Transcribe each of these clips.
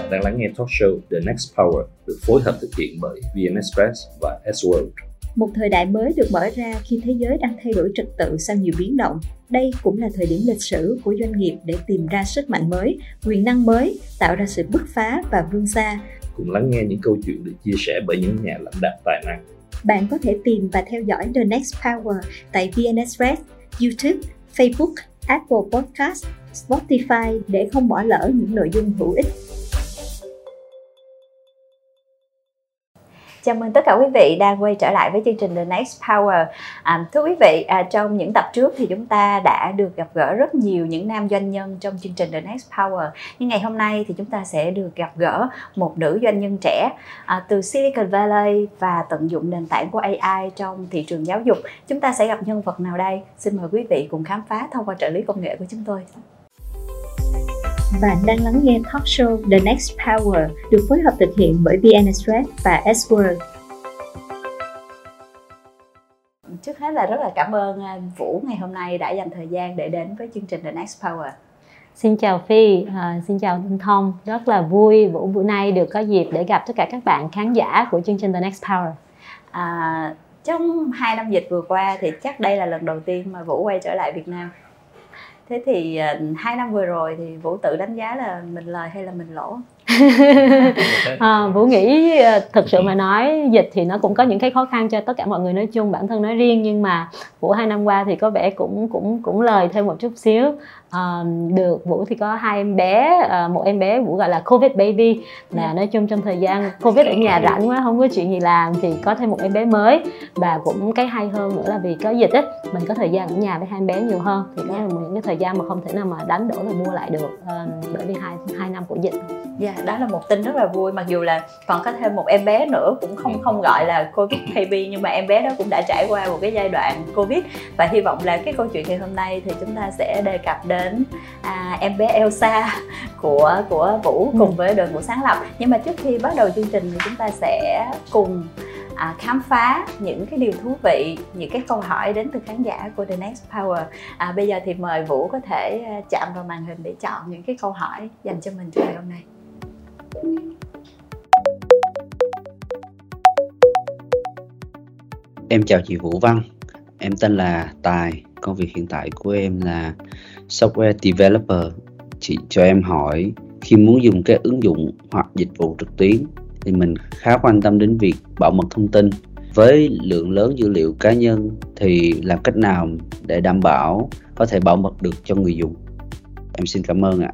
Bạn đang lắng nghe talk show The Next Power được phối hợp thực hiện bởi VN Express và S-World. Một thời đại mới được mở ra khi thế giới đang thay đổi trật tự sau nhiều biến động. Đây cũng là thời điểm lịch sử của doanh nghiệp để tìm ra sức mạnh mới, quyền năng mới, tạo ra sự bứt phá và vươn xa. Cùng lắng nghe những câu chuyện được chia sẻ bởi những nhà lãnh đạo tài năng. Bạn có thể tìm và theo dõi The Next Power tại VN Express, YouTube, Facebook, Apple Podcast, Spotify để không bỏ lỡ những nội dung hữu ích. Chào mừng tất cả quý vị đang quay trở lại với chương trình The Next Power. À, thưa quý vị, à, trong những tập trước thì chúng ta đã được gặp gỡ rất nhiều những nam doanh nhân trong chương trình The Next Power. Nhưng ngày hôm nay thì chúng ta sẽ được gặp gỡ một nữ doanh nhân trẻ à, từ Silicon Valley và tận dụng nền tảng của AI trong thị trường giáo dục. Chúng ta sẽ gặp nhân vật nào đây? Xin mời quý vị cùng khám phá thông qua trợ lý công nghệ của chúng tôi. Bạn đang lắng nghe talk show The Next Power được phối hợp thực hiện bởi VN Express và S-World. Trước hết là rất là cảm ơn à, Vũ ngày hôm nay đã dành thời gian để đến với chương trình The Next Power. Xin chào Phi, à, xin chào Tinh Thông. Rất là vui Vũ bữa nay được có dịp để gặp tất cả các bạn khán giả của chương trình The Next Power. À, trong hai năm dịch vừa qua thì chắc đây là lần đầu tiên mà Vũ quay trở lại Việt Nam thế thì uh, hai năm vừa rồi thì vũ tự đánh giá là mình lời hay là mình lỗ? À, vũ nghĩ ờ, thực sự mà nói dịch thì nó cũng có những cái khó khăn cho tất cả mọi người nói chung bản thân nói riêng nhưng mà vũ hai năm qua thì có vẻ cũng cũng cũng lời thêm một chút xíu à, được vũ thì có hai em bé à, một em bé vũ gọi là covid baby. Là ừ. nói chung trong thời gian covid ở nhà rảnh quá không có chuyện gì làm thì có thêm một em bé mới. Và cũng cái hay hơn nữa là vì có dịch á mình có thời gian ở nhà với hai em bé nhiều hơn. Thì đó là những cái thời gian mà không thể nào mà đánh đổi và mua lại được à, bởi vì hai hai năm của dịch. Dạ yeah, đó là một tin rất là vui. Mặc dù là còn có thêm một em bé nữa cũng không không gọi là covid baby nhưng mà em bé đó cũng đã trải qua một cái giai đoạn covid. Và hy vọng là cái câu chuyện ngày hôm nay thì chúng ta sẽ đề cập đến à, em bé Elsa của của Vũ cùng với đội ngũ sáng lập. Nhưng mà trước khi bắt đầu chương trình thì chúng ta sẽ cùng à, khám phá những cái điều thú vị những cái câu hỏi đến từ khán giả của The Next Power. À, bây giờ thì mời Vũ có thể à, chạm vào màn hình để chọn những cái câu hỏi dành cho mình trong ngày hôm nay. Em chào chị Vũ Văn, em tên là Tài, công việc hiện tại của em là software developer. Chị cho em hỏi, khi muốn dùng các ứng dụng hoặc dịch vụ trực tuyến, thì mình khá quan tâm đến việc bảo mật thông tin. Với lượng lớn dữ liệu cá nhân, thì làm cách nào để đảm bảo có thể bảo mật được cho người dùng? Em xin cảm ơn ạ.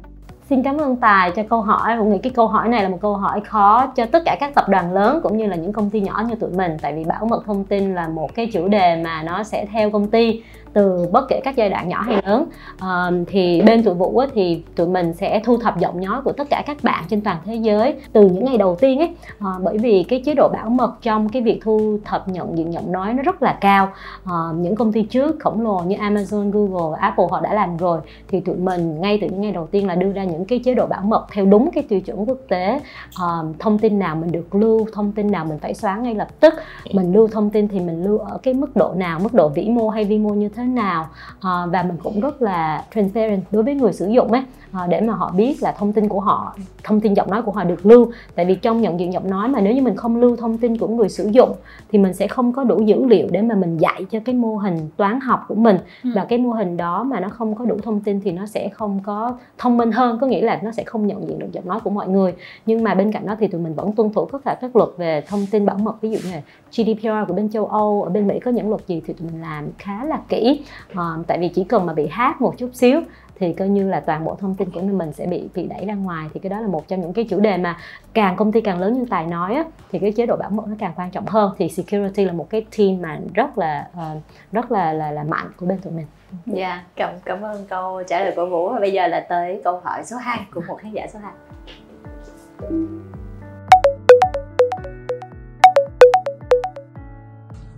Xin cảm ơn Tài cho câu hỏi. Tôi nghĩ cái câu hỏi này là một câu hỏi khó cho tất cả các tập đoàn lớn cũng như là những công ty nhỏ như tụi mình. Tại vì bảo mật thông tin là một cái chủ đề mà nó sẽ theo công ty từ bất kể các giai đoạn nhỏ hay lớn. À, thì bên tụi vũ á, thì tụi mình sẽ thu thập giọng nói của tất cả các bạn trên toàn thế giới từ những ngày đầu tiên ấy. À, bởi vì cái chế độ bảo mật trong cái việc thu thập nhận diện giọng nói nó rất là cao. À, những công ty trước khổng lồ như Amazon, Google, Apple họ đã làm rồi. Thì tụi mình ngay từ những ngày đầu tiên là đưa ra những cái chế độ bảo mật theo đúng cái tiêu chuẩn quốc tế. À, thông tin nào mình được lưu thông tin nào mình phải xóa ngay lập tức. Mình lưu thông tin thì mình lưu ở cái mức độ nào mức độ vĩ mô hay vi mô như thế nào. À, và mình cũng rất là transparent đối với người sử dụng ấy. À, để mà họ biết là thông tin của họ thông tin giọng nói của họ được lưu. Tại vì trong nhận diện giọng nói mà nếu như mình không lưu thông tin của người sử dụng thì mình sẽ không có đủ dữ liệu để mà mình dạy cho cái mô hình toán học của mình. Ừ. và cái mô hình đó mà nó không có đủ thông tin thì nó sẽ không có thông minh hơn. Có nghĩa là nó sẽ không nhận diện được giọng nói của mọi người. Nhưng mà bên cạnh đó thì tụi mình vẫn tuân thủ tất cả các luật về thông tin bảo mật. Ví dụ như là GDPR của bên châu Âu ở bên Mỹ có những luật gì thì tụi mình làm khá là kỹ à, tại vì chỉ cần mà bị hát một chút xíu thì coi như là toàn bộ thông tin của mình sẽ bị bị đẩy ra ngoài thì cái đó là một trong những cái chủ đề mà càng công ty càng lớn như tài nói á, thì cái chế độ bảo mật nó càng quan trọng hơn thì security là một cái team mà rất là uh, rất là là là mạnh của bên tụi mình Dạ, yeah, cảm cảm ơn câu trả lời của Vũ. và Bây giờ là tới câu hỏi số 2 của một khán giả số 2.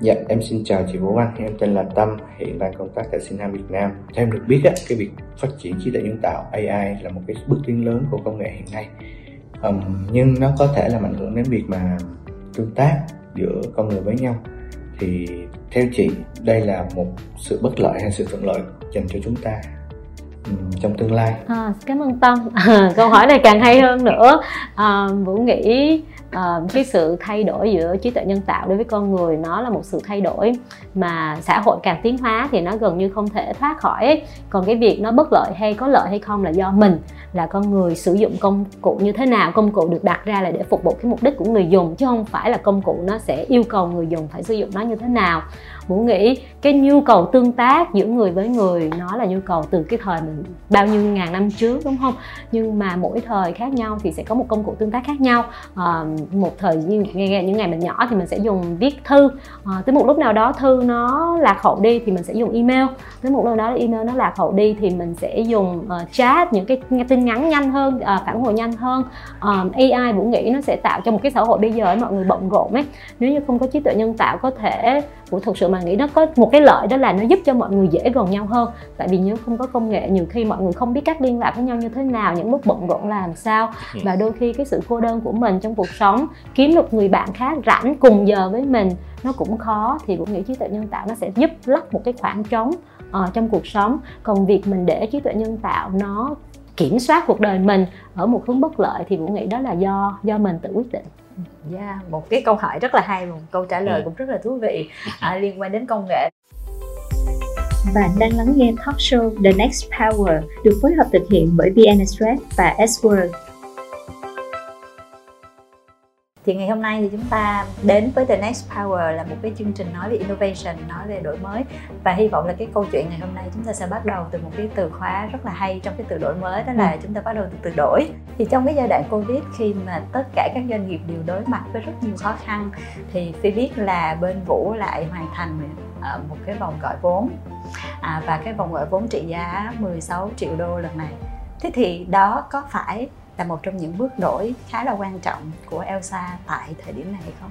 Dạ, em xin chào chị Vũ Anh, em tên là Tâm, hiện đang công tác tại Sinham Việt Nam. Theo em được biết, á, cái việc phát triển trí tuệ nhân tạo AI là một cái bước tiến lớn của công nghệ hiện nay. Um, nhưng nó có thể làm ảnh hưởng đến việc mà tương tác giữa con người với nhau. Thì theo chị, đây là một sự bất lợi hay sự thuận lợi dành cho chúng ta? trong tương lai à, cảm ơn tâm à, câu hỏi này càng hay hơn nữa à, vũ nghĩ à, cái sự thay đổi giữa trí tuệ nhân tạo đối với con người nó là một sự thay đổi mà xã hội càng tiến hóa thì nó gần như không thể thoát khỏi. Còn cái việc nó bất lợi hay có lợi hay không là do mình là con người sử dụng công cụ như thế nào công cụ được đặt ra là để phục vụ cái mục đích của người dùng chứ không phải là công cụ nó sẽ yêu cầu người dùng phải sử dụng nó như thế nào vũ nghĩ cái nhu cầu tương tác giữa người với người nó là nhu cầu từ cái thời mình bao nhiêu ngàn năm trước đúng không? Nhưng mà mỗi thời khác nhau thì sẽ có một công cụ tương tác khác nhau. À, một thời như nghe những ngày mình nhỏ thì mình sẽ dùng viết thư. À, tới một lúc nào đó thư nó lạc hậu đi thì mình sẽ dùng email. Tới một lúc nào đó email nó lạc hậu đi thì mình sẽ dùng uh, chat những cái tin nhắn nhanh hơn uh, phản hồi nhanh hơn. Um, AI vũ nghĩ nó sẽ tạo cho một cái xã hội bây giờ mọi người bận rộn ấy. Nếu như không có trí tuệ nhân tạo có thể vũ thực sự mà nghĩ nó có một cái lợi đó là nó giúp cho mọi người dễ gần nhau hơn. Tại vì nếu không có công nghệ nhiều khi mọi người không biết cách liên lạc với nhau như thế nào những lúc bận rộn làm sao. Ừ. và đôi khi cái sự cô đơn của mình trong cuộc sống kiếm được người bạn khác rảnh cùng giờ với mình nó cũng khó. Thì cũng nghĩ trí tuệ nhân tạo nó sẽ giúp lấp một cái khoảng trống uh, trong cuộc sống. Còn việc mình để trí tuệ nhân tạo nó kiểm soát cuộc đời mình ở một hướng bất lợi thì cũng nghĩ đó là do do mình tự quyết định Yeah, dạ, một cái câu hỏi rất là hay, một câu trả lời ừ. cũng rất là thú vị à, liên quan đến công nghệ. Bạn đang lắng nghe talk show The Next Power được phối hợp thực hiện bởi VN Express và S World thì ngày hôm nay thì chúng ta đến với The Next Power là một cái chương trình nói về innovation nói về đổi mới. Và hy vọng là cái câu chuyện ngày hôm nay chúng ta sẽ bắt đầu từ một cái từ khóa rất là hay trong cái từ đổi mới đó là ừ. chúng ta bắt đầu từ từ đổi. Thì trong cái giai đoạn covid khi mà tất cả các doanh nghiệp đều đối mặt với rất nhiều khó khăn thì phi biết là bên vũ lại hoàn thành ờ, một cái vòng gọi vốn. À, và cái vòng gọi vốn trị giá 16 triệu đô lần này. Thế thì đó có phải là một trong những bước đổi khá là quan trọng của Elsa tại thời điểm này hay không?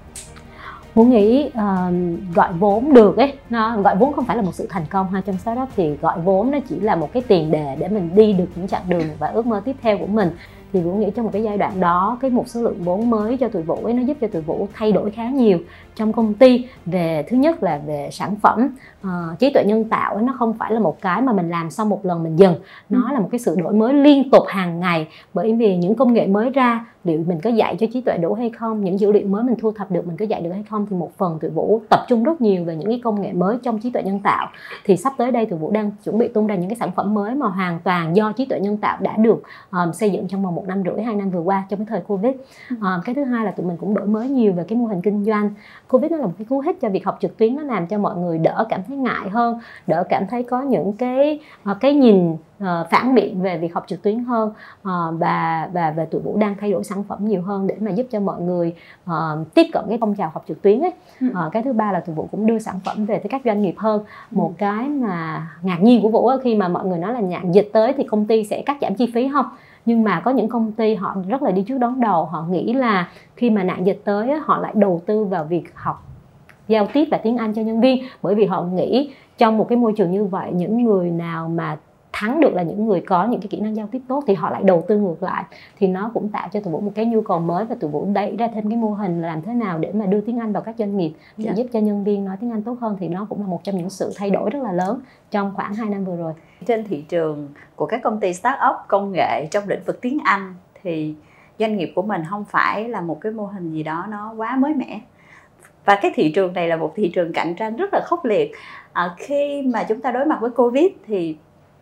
muốn nghĩ uh, gọi vốn được ấy nó gọi vốn không phải là một sự thành công ha trong startup thì gọi vốn nó chỉ là một cái tiền đề để mình đi được những chặng đường và ước mơ tiếp theo của mình thì vũ nghĩ trong một cái giai đoạn đó cái một số lượng vốn mới cho tụi vũ ấy nó giúp cho tụi vũ thay đổi khá nhiều trong công ty. Về thứ nhất là về sản phẩm uh, trí tuệ nhân tạo ấy, nó không phải là một cái mà mình làm xong một lần mình dừng. Nó ừ. là một cái sự đổi mới liên tục hàng ngày. Bởi vì những công nghệ mới ra liệu mình có dạy cho trí tuệ đủ hay không? Những dữ liệu mới mình thu thập được mình có dạy được hay không? Thì một phần tụi vũ tập trung rất nhiều về những cái công nghệ mới trong trí tuệ nhân tạo. Thì sắp tới đây tụi vũ đang chuẩn bị tung ra những cái sản phẩm mới mà hoàn toàn do trí tuệ nhân tạo đã được um, xây dựng trong vòng một năm rưỡi hai năm vừa qua trong cái thời covid. Um, cái thứ hai là tụi mình cũng đổi mới nhiều về cái mô hình kinh doanh. Covid nó là một cái cú hích cho việc học trực tuyến nó làm cho mọi người đỡ cảm thấy ngại hơn đỡ cảm thấy có những cái uh, cái nhìn uh, phản biện về việc học trực tuyến hơn. Uh, và và về tụi vũ đang thay đổi sản phẩm nhiều hơn để mà giúp cho mọi người uh, tiếp cận cái phong trào học trực tuyến ấy. Uh, cái thứ ba là tụi vũ cũng đưa sản phẩm về tới các doanh nghiệp hơn. Một ừ. cái mà ngạc nhiên của vũ khi mà mọi người nói là nhạn dịch tới thì công ty sẽ cắt giảm chi phí không? Nhưng mà có những công ty họ rất là đi trước đón đầu họ nghĩ là khi mà nạn dịch tới họ lại đầu tư vào việc học giao tiếp và tiếng Anh cho nhân viên. Bởi vì họ nghĩ trong một cái môi trường như vậy những người nào mà thắng được là những người có những cái kỹ năng giao tiếp tốt thì họ lại đầu tư ngược lại thì nó cũng tạo cho tụi vũ một cái nhu cầu mới và tụi vũ đẩy ra thêm cái mô hình là làm thế nào để mà đưa tiếng Anh vào các doanh nghiệp để yeah. Dạ. giúp cho nhân viên nói tiếng Anh tốt hơn thì nó cũng là một trong những sự thay đổi rất là lớn trong khoảng 2 năm vừa rồi trên thị trường của các công ty startup công nghệ trong lĩnh vực tiếng Anh thì doanh nghiệp của mình không phải là một cái mô hình gì đó nó quá mới mẻ và cái thị trường này là một thị trường cạnh tranh rất là khốc liệt à, khi mà chúng ta đối mặt với covid thì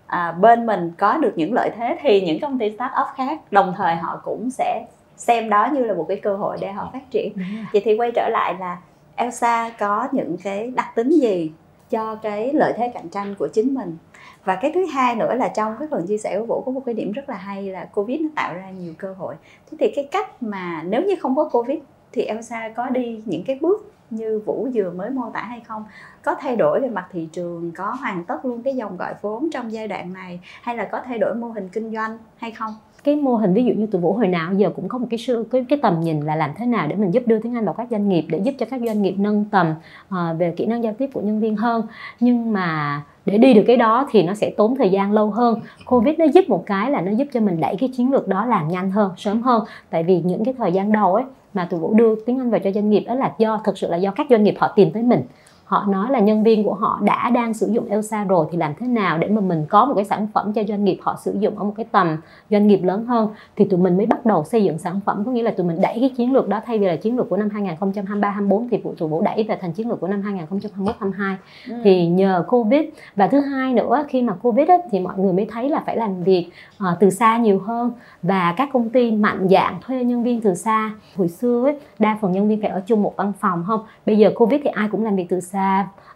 à, bên mình có được những lợi thế thì những công ty startup khác đồng thời họ cũng sẽ xem đó như là một cái cơ hội để họ phát triển. Vậy thì quay trở lại là Elsa có những cái đặc tính gì cho cái lợi thế cạnh tranh của chính mình? Và cái thứ hai nữa là trong cái phần chia sẻ của vũ có một cái điểm rất là hay là covid nó tạo ra nhiều cơ hội. Thế thì cái cách mà nếu như không có covid thì Elsa có đi những cái bước như Vũ vừa mới mô tả hay không? Có thay đổi về mặt thị trường có hoàn tất luôn cái dòng gọi vốn trong giai đoạn này hay là có thay đổi mô hình kinh doanh hay không? Cái mô hình ví dụ như tụi vũ hồi nào giờ cũng có một cái sự cái, cái tầm nhìn là làm thế nào để mình giúp đưa tiếng Anh vào các doanh nghiệp để giúp cho các doanh nghiệp nâng tầm uh, về kỹ năng giao tiếp của nhân viên hơn. Nhưng mà để đi được cái đó thì nó sẽ tốn thời gian lâu hơn. Covid nó giúp một cái là nó giúp cho mình đẩy cái chiến lược đó làm nhanh hơn sớm hơn. Tại vì những cái thời gian đầu ấy mà tụi vũ đưa tiếng Anh vào cho doanh nghiệp đó là do, thực sự là do các doanh nghiệp họ tìm tới mình họ nói là nhân viên của họ đã đang sử dụng Elsa rồi thì làm thế nào để mà mình có một cái sản phẩm cho doanh nghiệp họ sử dụng ở một cái tầm doanh nghiệp lớn hơn? Thì tụi mình mới bắt đầu xây dựng sản phẩm có nghĩa là tụi mình đẩy cái chiến lược đó thay vì là chiến lược của năm 2023 24 thì tụi vũ đẩy về thành chiến lược của năm 2021 22 ừ. thì nhờ Covid. Và thứ hai nữa khi mà Covid ấy, thì mọi người mới thấy là phải làm việc uh, từ xa nhiều hơn. Và các công ty mạnh dạng thuê nhân viên từ xa. Hồi xưa ấy, đa phần nhân viên phải ở chung một văn phòng không? Bây giờ Covid thì ai cũng làm việc từ xa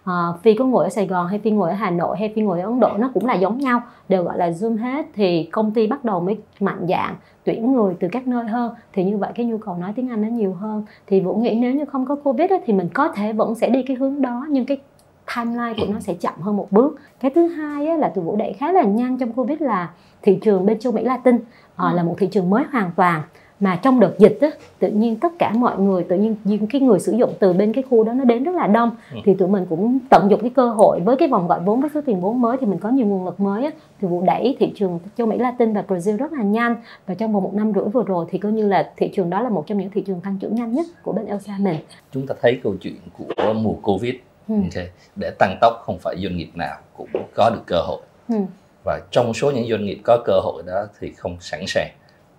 uh, phi có ngồi ở sài gòn hay phi ngồi ở hà nội hay phi ngồi ở ấn độ nó cũng là giống nhau đều gọi là zoom hết. Thì công ty bắt đầu mới mạnh dạng tuyển người từ các nơi hơn. Thì như vậy cái nhu cầu nói tiếng anh nó nhiều hơn. Thì vũ nghĩ nếu như không có covid ấy, thì mình có thể vẫn sẽ đi cái hướng đó nhưng cái timeline của nó sẽ chậm hơn một bước. Cái thứ hai á, là tụi vũ đẩy khá là nhanh trong covid là thị trường bên châu mỹ latin uh, là một thị trường mới hoàn toàn mà trong đợt dịch á, tự nhiên tất cả mọi người tự nhiên những cái người sử dụng từ bên cái khu đó nó đến rất là đông ừ. thì tụi mình cũng tận dụng cái cơ hội với cái vòng gọi vốn với số tiền vốn mới thì mình có nhiều nguồn lực mới á, thì vụ đẩy thị trường châu Mỹ Latin và Brazil rất là nhanh và trong vòng một năm rưỡi vừa rồi thì coi như là thị trường đó là một trong những thị trường tăng trưởng nhanh nhất của bên Elsa mình chúng ta thấy câu chuyện của mùa Covid ừ. okay. để tăng tốc không phải doanh nghiệp nào cũng có được cơ hội ừ. và trong số những doanh nghiệp có cơ hội đó thì không sẵn sàng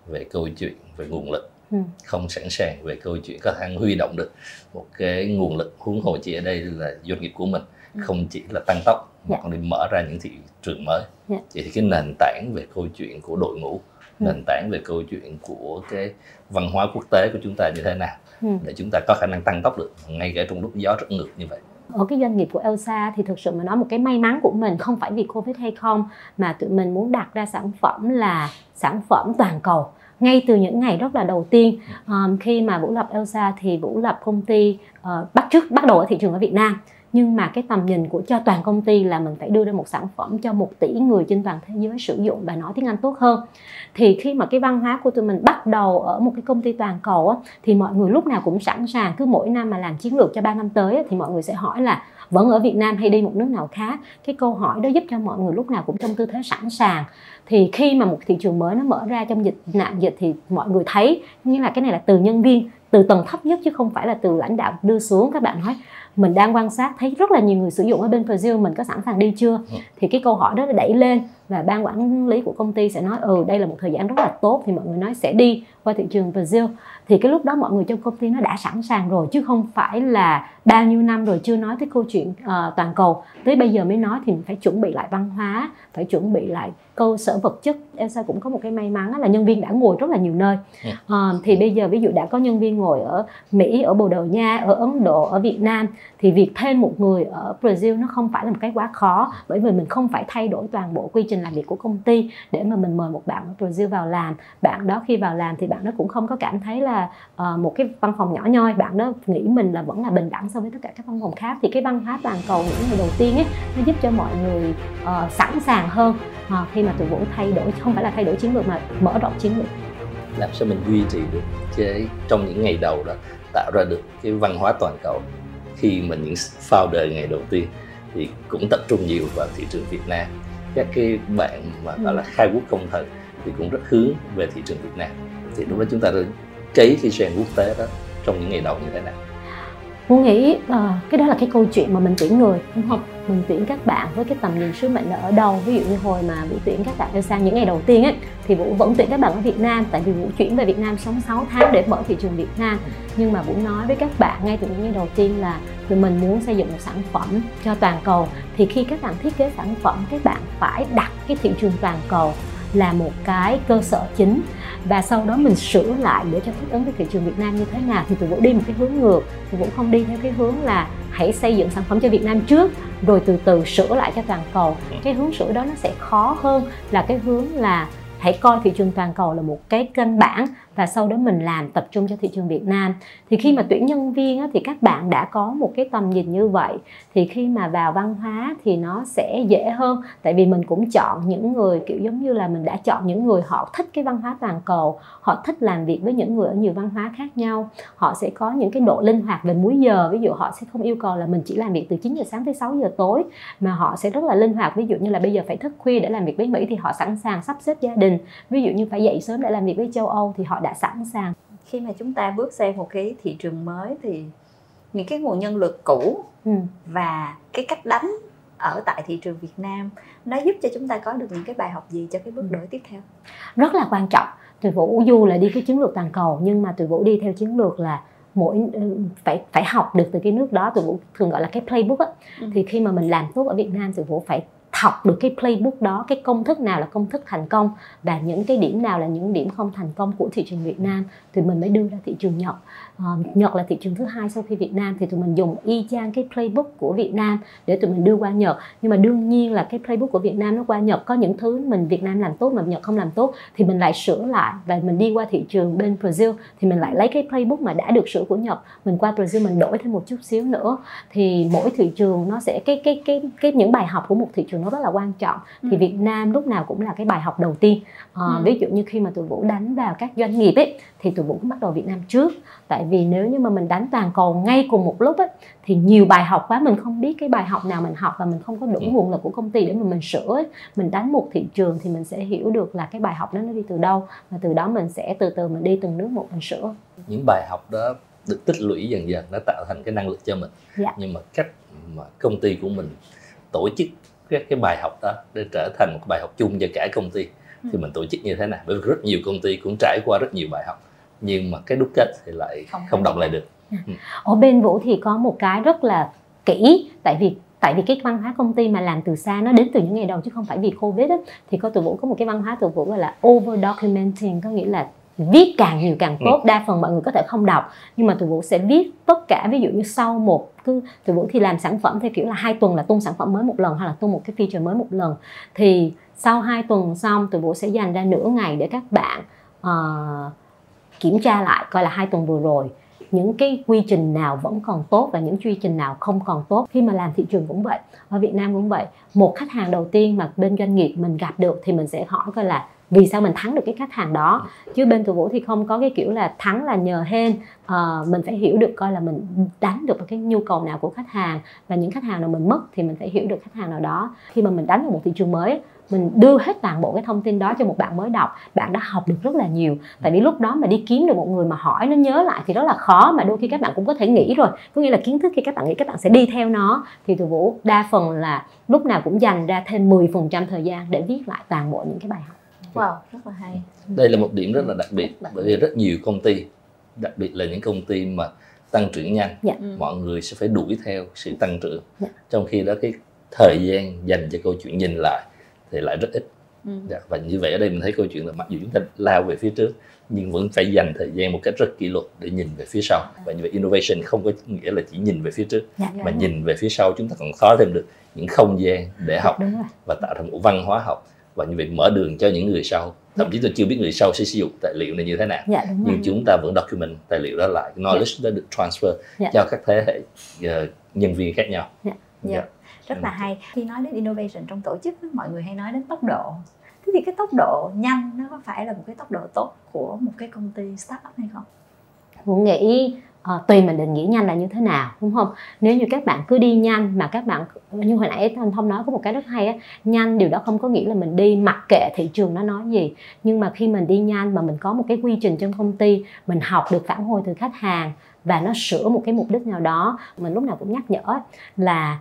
về câu chuyện về nguồn lực ừ. không sẵn sàng về câu chuyện có thể huy động được một cái nguồn lực huống hồ chỉ ở đây là doanh nghiệp của mình ừ. không chỉ là tăng tốc mà yeah. Dạ. còn đi mở ra những thị trường mới yeah. Dạ. vậy thì cái nền tảng về câu chuyện của đội ngũ ừ. nền tảng về câu chuyện của cái văn hóa quốc tế của chúng ta như thế nào ừ. để chúng ta có khả năng tăng tốc được ngay cả trong lúc gió rất ngược như vậy ở cái doanh nghiệp của Elsa thì thực sự mà nói một cái may mắn của mình không phải vì Covid hay không mà tụi mình muốn đặt ra sản phẩm là sản phẩm toàn cầu ngay từ những ngày rất là đầu tiên. Um, khi mà vũ lập Elsa thì vũ lập công ty uh, bắt trước bắt đầu ở thị trường ở Việt Nam nhưng mà cái tầm nhìn của cho toàn công ty là mình phải đưa ra một sản phẩm cho một tỷ người trên toàn thế giới sử dụng và nói tiếng Anh tốt hơn. Thì khi mà cái văn hóa của tụi mình bắt đầu ở một cái công ty toàn cầu á, thì mọi người lúc nào cũng sẵn sàng cứ mỗi năm mà làm chiến lược cho 3 năm tới á, thì mọi người sẽ hỏi là vẫn ở Việt Nam hay đi một nước nào khác? Cái câu hỏi đó giúp cho mọi người lúc nào cũng trong tư thế sẵn sàng. Thì khi mà một thị trường mới nó mở ra trong dịch nạn dịch thì mọi người thấy như là cái này là từ nhân viên từ tầng thấp nhất chứ không phải là từ lãnh đạo đưa xuống. Các bạn nói mình đang quan sát thấy rất là nhiều người sử dụng ở bên Brazil mình có sẵn sàng đi chưa ừ. thì cái câu hỏi đó đẩy lên và ban quản lý của công ty sẽ nói ừ đây là một thời gian rất là tốt thì mọi người nói sẽ đi qua thị trường Brazil. Thì cái lúc đó mọi người trong công ty nó đã sẵn sàng rồi chứ không phải là bao nhiêu năm rồi chưa nói tới câu chuyện uh, toàn cầu. Tới bây giờ mới nói thì mình phải chuẩn bị lại văn hóa phải chuẩn bị lại cơ sở vật chất. Elsa cũng có một cái may mắn là nhân viên đã ngồi rất là nhiều nơi. Uh, thì bây giờ ví dụ đã có nhân viên ngồi ở Mỹ ở Bồ Đào Nha ở Ấn Độ ở Việt Nam thì việc thêm một người ở Brazil nó không phải là một cái quá khó bởi vì mình không phải thay đổi toàn bộ quy trình làm việc của công ty để mà mình mời một bạn ở Brazil vào làm. Bạn đó khi vào làm thì bạn đó cũng không có cảm thấy là uh, một cái văn phòng nhỏ nhoi. Bạn đó nghĩ mình là vẫn là bình đẳng so với tất cả các văn phòng khác. Thì cái văn hóa toàn cầu những ngày đầu tiên ấy nó giúp cho mọi người uh, sẵn sàng hơn. Uh, khi mà tụi vũ thay đổi không phải là thay đổi chiến lược mà mở rộng chiến lược. Làm sao mình duy trì được cái trong những ngày đầu đó tạo ra được cái văn hóa toàn cầu. Khi mà những founder ngày đầu tiên thì cũng tập trung nhiều vào thị trường Việt Nam các cái bạn mà gọi là khai quốc công thần thì cũng rất hướng về thị trường Việt Nam. Thì lúc đó chúng ta cấy cái trend quốc tế đó trong những ngày đầu như thế nào Muốn nghĩ uh, cái đó là cái câu chuyện mà mình tuyển người đúng không? Mình tuyển các bạn với cái tầm nhìn sứ mệnh ở đâu. Ví dụ như hồi mà Vũ tuyển các bạn đi sang những ngày đầu tiên ấy, Thì Vũ vẫn tuyển các bạn ở Việt Nam, Tại vì Vũ chuyển về Việt Nam sống 6 tháng để mở thị trường Việt Nam. Nhưng mà Vũ nói với các bạn ngay từ những ngày đầu tiên là Tụi mình muốn xây dựng một sản phẩm cho toàn cầu. Thì khi các bạn thiết kế sản phẩm, Các bạn phải đặt cái thị trường toàn cầu là một cái cơ sở chính. Và sau đó mình sửa lại để cho thích ứng với thị trường Việt Nam như thế nào thì tụi vũ đi một cái hướng ngược. Tụi vũ không đi theo cái hướng là hãy xây dựng sản phẩm cho Việt Nam trước, rồi từ từ sửa lại cho toàn cầu. Cái hướng sửa đó nó sẽ khó hơn là cái hướng là hãy coi thị trường toàn cầu là một cái căn bản và sau đó mình làm tập trung cho thị trường Việt Nam. Thì khi mà tuyển nhân viên á, thì các bạn đã có một cái tầm nhìn như vậy. Thì khi mà vào văn hóa thì nó sẽ dễ hơn. Tại vì mình cũng chọn những người kiểu giống như là mình đã chọn những người họ thích cái văn hóa toàn cầu họ thích làm việc với những người ở nhiều văn hóa khác nhau. Họ sẽ có những cái độ linh hoạt về múi giờ. Ví dụ họ sẽ không yêu cầu là mình chỉ làm việc từ 9 giờ sáng tới 6 giờ tối mà họ sẽ rất là linh hoạt. Ví dụ như là bây giờ phải thức khuya để làm việc với Mỹ thì họ sẵn sàng sắp xếp gia đình. Ví dụ như phải dậy sớm để làm việc với châu Âu thì họ đã sẵn sàng khi mà chúng ta bước sang một cái thị trường mới thì những cái nguồn nhân lực cũ ừ. và cái cách đánh ở tại thị trường Việt Nam nó giúp cho chúng ta có được những cái bài học gì cho cái bước ừ. đổi tiếp theo rất là quan trọng tùy vũ dù là đi cái chiến lược toàn cầu nhưng mà tùy vũ đi theo chiến lược là mỗi ừ, phải phải học được từ cái nước đó tụi vũ thường gọi là cái playbook á ừ. thì khi mà mình làm tốt ở Việt Nam tụi vũ phải học được cái playbook đó, cái công thức nào là công thức thành công và những cái điểm nào là những điểm không thành công của thị trường Việt Nam thì mình mới đưa ra thị trường Nhật uh, Nhật là thị trường thứ hai sau khi Việt Nam thì tụi mình dùng y chang cái playbook của Việt Nam để tụi mình đưa qua Nhật nhưng mà đương nhiên là cái playbook của Việt Nam nó qua Nhật có những thứ mình Việt Nam làm tốt mà Nhật không làm tốt thì mình lại sửa lại và mình đi qua thị trường bên Brazil thì mình lại lấy cái playbook mà đã được sửa của Nhật mình qua Brazil mình đổi thêm một chút xíu nữa thì mỗi thị trường nó sẽ cái cái cái cái những bài học của một thị trường nó rất là quan trọng ừ. thì Việt Nam lúc nào cũng là cái bài học đầu tiên à, ừ. ví dụ như khi mà tụi Vũ đánh vào các doanh nghiệp ấy thì tụi Vũ cũng bắt đầu Việt Nam trước tại vì nếu như mà mình đánh toàn cầu ngay cùng một lúc ấy, thì nhiều bài học quá mình không biết cái bài học nào mình học và mình không có đủ ừ. nguồn lực của công ty để mà mình sửa ấy. mình đánh một thị trường thì mình sẽ hiểu được là cái bài học đó nó đi từ đâu và từ đó mình sẽ từ từ mình đi từng nước một mình sửa những bài học đó được tích lũy dần dần nó tạo thành cái năng lực cho mình dạ. nhưng mà cách mà công ty của mình tổ chức cái, cái bài học đó để trở thành một bài học chung cho cả công ty ừ. thì mình tổ chức như thế nào bởi vì rất nhiều công ty cũng trải qua rất nhiều bài học nhưng mà cái đúc kết thì lại không, không động lại được ừ. ừ. ở bên vũ thì có một cái rất là kỹ tại vì tại vì cái văn hóa công ty mà làm từ xa nó đến từ những ngày đầu chứ không phải vì covid á thì có tụi vũ có một cái văn hóa tụi vũ gọi là over documenting có nghĩa là viết càng nhiều càng tốt ừ. đa phần mọi người có thể không đọc nhưng mà tụi vũ sẽ viết tất cả ví dụ như sau một cứ tụi vũ thì làm sản phẩm theo kiểu là hai tuần là tung sản phẩm mới một lần hay là tung một cái feature mới một lần thì sau hai tuần xong tụi vũ sẽ dành ra nửa ngày để các bạn uh, kiểm tra lại coi là hai tuần vừa rồi những cái quy trình nào vẫn còn tốt và những quy trình nào không còn tốt. Khi mà làm thị trường cũng vậy ở Việt Nam cũng vậy một khách hàng đầu tiên mà bên doanh nghiệp mình gặp được thì mình sẽ hỏi coi là vì sao mình thắng được cái khách hàng đó. Chứ bên tụi vũ thì không có cái kiểu là thắng là nhờ hên. À, mình phải hiểu được coi là mình đánh được cái nhu cầu nào của khách hàng và những khách hàng nào mình mất thì mình phải hiểu được khách hàng nào đó. Khi mà mình đánh vào một thị trường mới mình đưa hết toàn bộ cái thông tin đó cho một bạn mới đọc bạn đã học được rất là nhiều tại vì lúc đó mà đi kiếm được một người mà hỏi nó nhớ lại thì rất là khó mà đôi khi các bạn cũng có thể nghĩ rồi có nghĩa là kiến thức khi các bạn nghĩ các bạn sẽ đi theo nó thì từ vũ đa phần là lúc nào cũng dành ra thêm 10% thời gian để viết lại toàn bộ những cái bài học Wow, rất là hay. Đây là một điểm rất là đặc biệt bởi vì rất nhiều công ty, đặc biệt là những công ty mà tăng trưởng nhanh, dạ. Ừ. mọi người sẽ phải đuổi theo sự tăng trưởng. Dạ. Trong khi đó cái thời gian dành cho câu chuyện nhìn lại thì lại rất ít. Ừ. Dạ, và như vậy ở đây mình thấy câu chuyện là mặc dù chúng ta lao về phía trước nhưng vẫn phải dành thời gian một cách rất kỷ luật để nhìn về phía sau và như vậy innovation không có nghĩa là chỉ nhìn về phía trước dạ, mà nhìn về phía sau chúng ta còn khó thêm được những không gian để học và tạo thành một văn hóa học và như vậy mở đường cho những người sau thậm chí tôi chưa biết người sau sẽ sử dụng tài liệu này như thế nào dạ, nhưng rồi. chúng ta vẫn document tài liệu đó lại knowledge dạ. đã được transfer dạ. cho các thế hệ uh, nhân viên khác nhau dạ. Dạ. Dạ. Rất là hay. khi nói đến innovation trong tổ chức mọi người hay nói đến tốc độ. Thế thì cái tốc độ nhanh nó có phải là một cái tốc độ tốt của một cái công ty startup hay không? Vũ nghĩ uh, tùy mình định nghĩa nhanh là như thế nào đúng không? Nếu như các bạn cứ đi nhanh mà các bạn như hồi nãy thanh thông nói có một cái rất hay á nhanh điều đó không có nghĩa là mình đi mặc kệ thị trường nó nói gì. Nhưng mà khi mình đi nhanh mà mình có một cái quy trình trong công ty mình học được phản hồi từ khách hàng và nó sửa một cái mục đích nào đó mình lúc nào cũng nhắc nhở là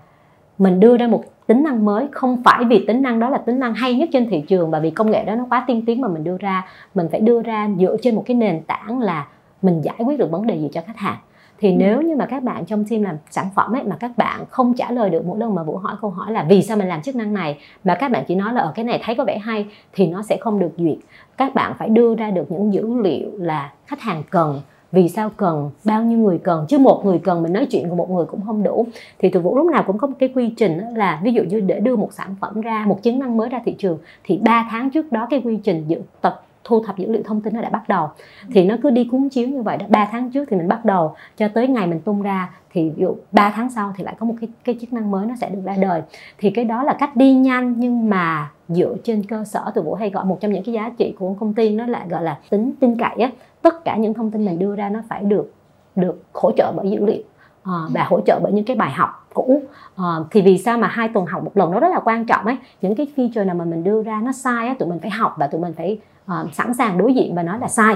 mình đưa ra một tính năng mới không phải vì tính năng đó là tính năng hay nhất trên thị trường và vì công nghệ đó nó quá tiên tiến mà mình đưa ra. Mình phải đưa ra dựa trên một cái nền tảng là mình giải quyết được vấn đề gì cho khách hàng. Thì ừ. nếu như mà các bạn trong team làm sản phẩm ấy mà các bạn không trả lời được mỗi lần mà vũ hỏi câu hỏi là vì sao mình làm chức năng này mà các bạn chỉ nói là ở cái này thấy có vẻ hay thì nó sẽ không được duyệt. Các bạn phải đưa ra được những dữ liệu là khách hàng cần vì sao cần? Bao nhiêu người cần? Chứ một người cần mình nói chuyện của một người cũng không đủ. Thì từ vũ lúc nào cũng có một cái quy trình là, ví dụ như để đưa một sản phẩm ra, một chức năng mới ra thị trường, thì 3 tháng trước đó cái quy trình dự tập, thu thập dữ liệu thông tin nó đã bắt đầu. Thì nó cứ đi cuốn chiếu như vậy đó. Ba tháng trước thì mình bắt đầu, cho tới ngày mình tung ra, thì ví dụ 3 tháng sau thì lại có một cái cái chức năng mới nó sẽ được ra đời. Thì cái đó là cách đi nhanh, nhưng mà dựa trên cơ sở từ vũ hay gọi một trong những cái giá trị của công ty nó lại gọi là tính tin cậy á tất cả những thông tin mình đưa ra nó phải được được hỗ trợ bởi dữ liệu à, và hỗ trợ bởi những cái bài học cũ. À, thì vì sao mà hai tuần học một lần nó rất là quan trọng ấy? Những cái feature nào mà mình đưa ra nó sai á tụi mình phải học và tụi mình phải uh, sẵn sàng đối diện và nói là sai.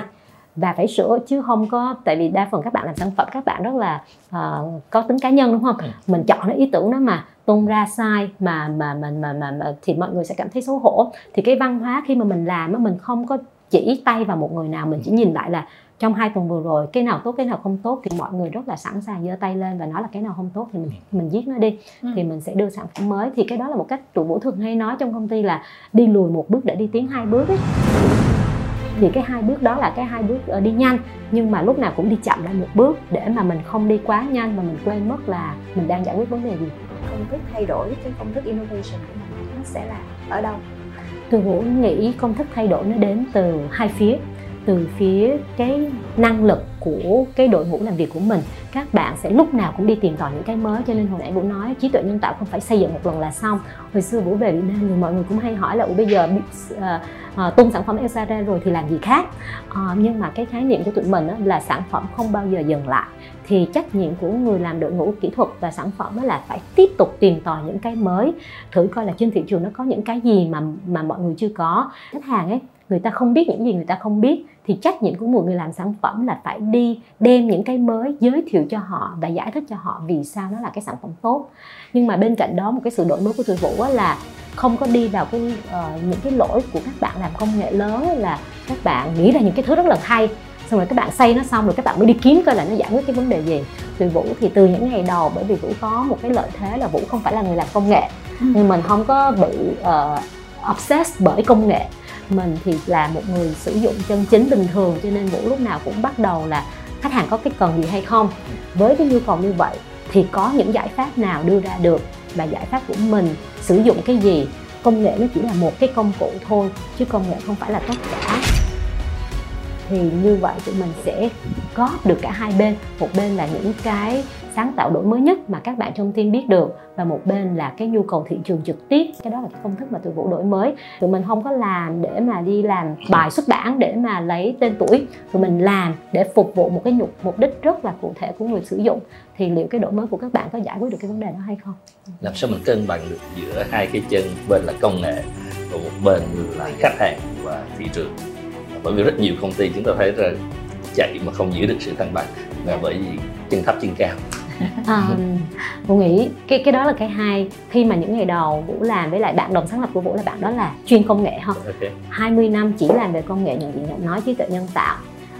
Và phải sửa chứ không có tại vì đa phần các bạn làm sản phẩm các bạn rất là uh, có tính cá nhân đúng không? Ừ. mình chọn cái ý tưởng đó mà tung ra sai mà mà mà mà, mà, mà thì mọi người sẽ cảm thấy xấu hổ. Thì cái văn hóa khi mà mình làm mình không có chỉ tay vào một người nào mình chỉ nhìn lại là trong hai tuần vừa rồi cái nào tốt cái nào không tốt thì mọi người rất là sẵn sàng giơ tay lên và nói là cái nào không tốt thì mình mình giết nó đi. Ừ. thì mình sẽ đưa sản phẩm mới. Thì cái đó là một cách tụi vũ thường hay nói trong công ty là đi lùi một bước để đi tiến hai bước ấy. Thì cái hai bước đó là cái hai bước đi nhanh nhưng mà lúc nào cũng đi chậm lại một bước để mà mình không đi quá nhanh mà mình quên mất là mình đang giải quyết vấn đề gì. Công thức thay đổi cái công thức innovation của mình nó sẽ là ở đâu tôi cũng nghĩ công thức thay đổi nó đến từ hai phía từ phía cái năng lực của cái đội ngũ làm việc của mình. Các bạn sẽ lúc nào cũng đi tìm tòi những cái mới cho nên hồi nãy vũ nói trí tuệ nhân tạo không phải xây dựng một lần là xong. Hồi xưa vũ về việt nam thì mọi người cũng hay hỏi là bây giờ uh, uh, tung sản phẩm Elsa ra rồi thì làm gì khác? Uh, nhưng mà cái khái niệm của tụi mình là sản phẩm không bao giờ dừng lại. Thì trách nhiệm của người làm đội ngũ kỹ thuật và sản phẩm là phải tiếp tục tìm tòi những cái mới thử coi là trên thị trường nó có những cái gì mà mà mọi người chưa có. Khách hàng ấy người ta không biết những gì người ta không biết thì trách nhiệm của một người làm sản phẩm là phải đi đem những cái mới giới thiệu cho họ và giải thích cho họ vì sao nó là cái sản phẩm tốt. Nhưng mà bên cạnh đó một cái sự đổi mới của tụi vũ là không có đi vào cái uh, những cái lỗi của các bạn làm công nghệ lớn là các bạn nghĩ ra những cái thứ rất là hay xong rồi các bạn xây nó xong rồi các bạn mới đi kiếm coi là nó giải quyết cái vấn đề gì. Tụi vũ thì từ những ngày đầu bởi vì vũ có một cái lợi thế là vũ không phải là người làm công nghệ ừ. nhưng mình không có bị uh, obsessed bởi công nghệ mình thì là một người sử dụng chân chính bình thường, cho nên vũ lúc nào cũng bắt đầu là khách hàng có cái cần gì hay không. Với cái nhu cầu như vậy thì có những giải pháp nào đưa ra được và giải pháp của mình sử dụng cái gì? Công nghệ nó chỉ là một cái công cụ thôi, chứ công nghệ không phải là tất cả. Thì như vậy tụi mình sẽ góp được cả hai bên. Một bên là những cái sáng tạo đổi mới nhất mà các bạn trong team biết được. Và một bên là cái nhu cầu thị trường trực tiếp. Cái đó là cái công thức mà tụi vũ đổi mới. Tụi mình không có làm để mà đi làm bài xuất bản, để mà lấy tên tuổi. Tụi mình làm để phục vụ một cái nhục, mục đích rất là cụ thể của người sử dụng. Thì liệu cái đổi mới của các bạn có giải quyết được cái vấn đề đó hay không? Làm sao mình cân bằng được giữa hai cái chân, bên là công nghệ và một bên là khách hàng và thị trường? Bởi vì rất nhiều công ty chúng ta thấy là chạy mà không giữ được sự thăng bằng. Là bởi vì chân thấp, chân cao à, vũ nghĩ cái cái đó là cái hai khi mà những ngày đầu vũ làm với lại bạn đồng sáng lập của vũ là bạn đó là chuyên công nghệ ha. Okay. 20 năm chỉ làm về công nghệ nhận diện nhận nói trí tuệ nhân tạo.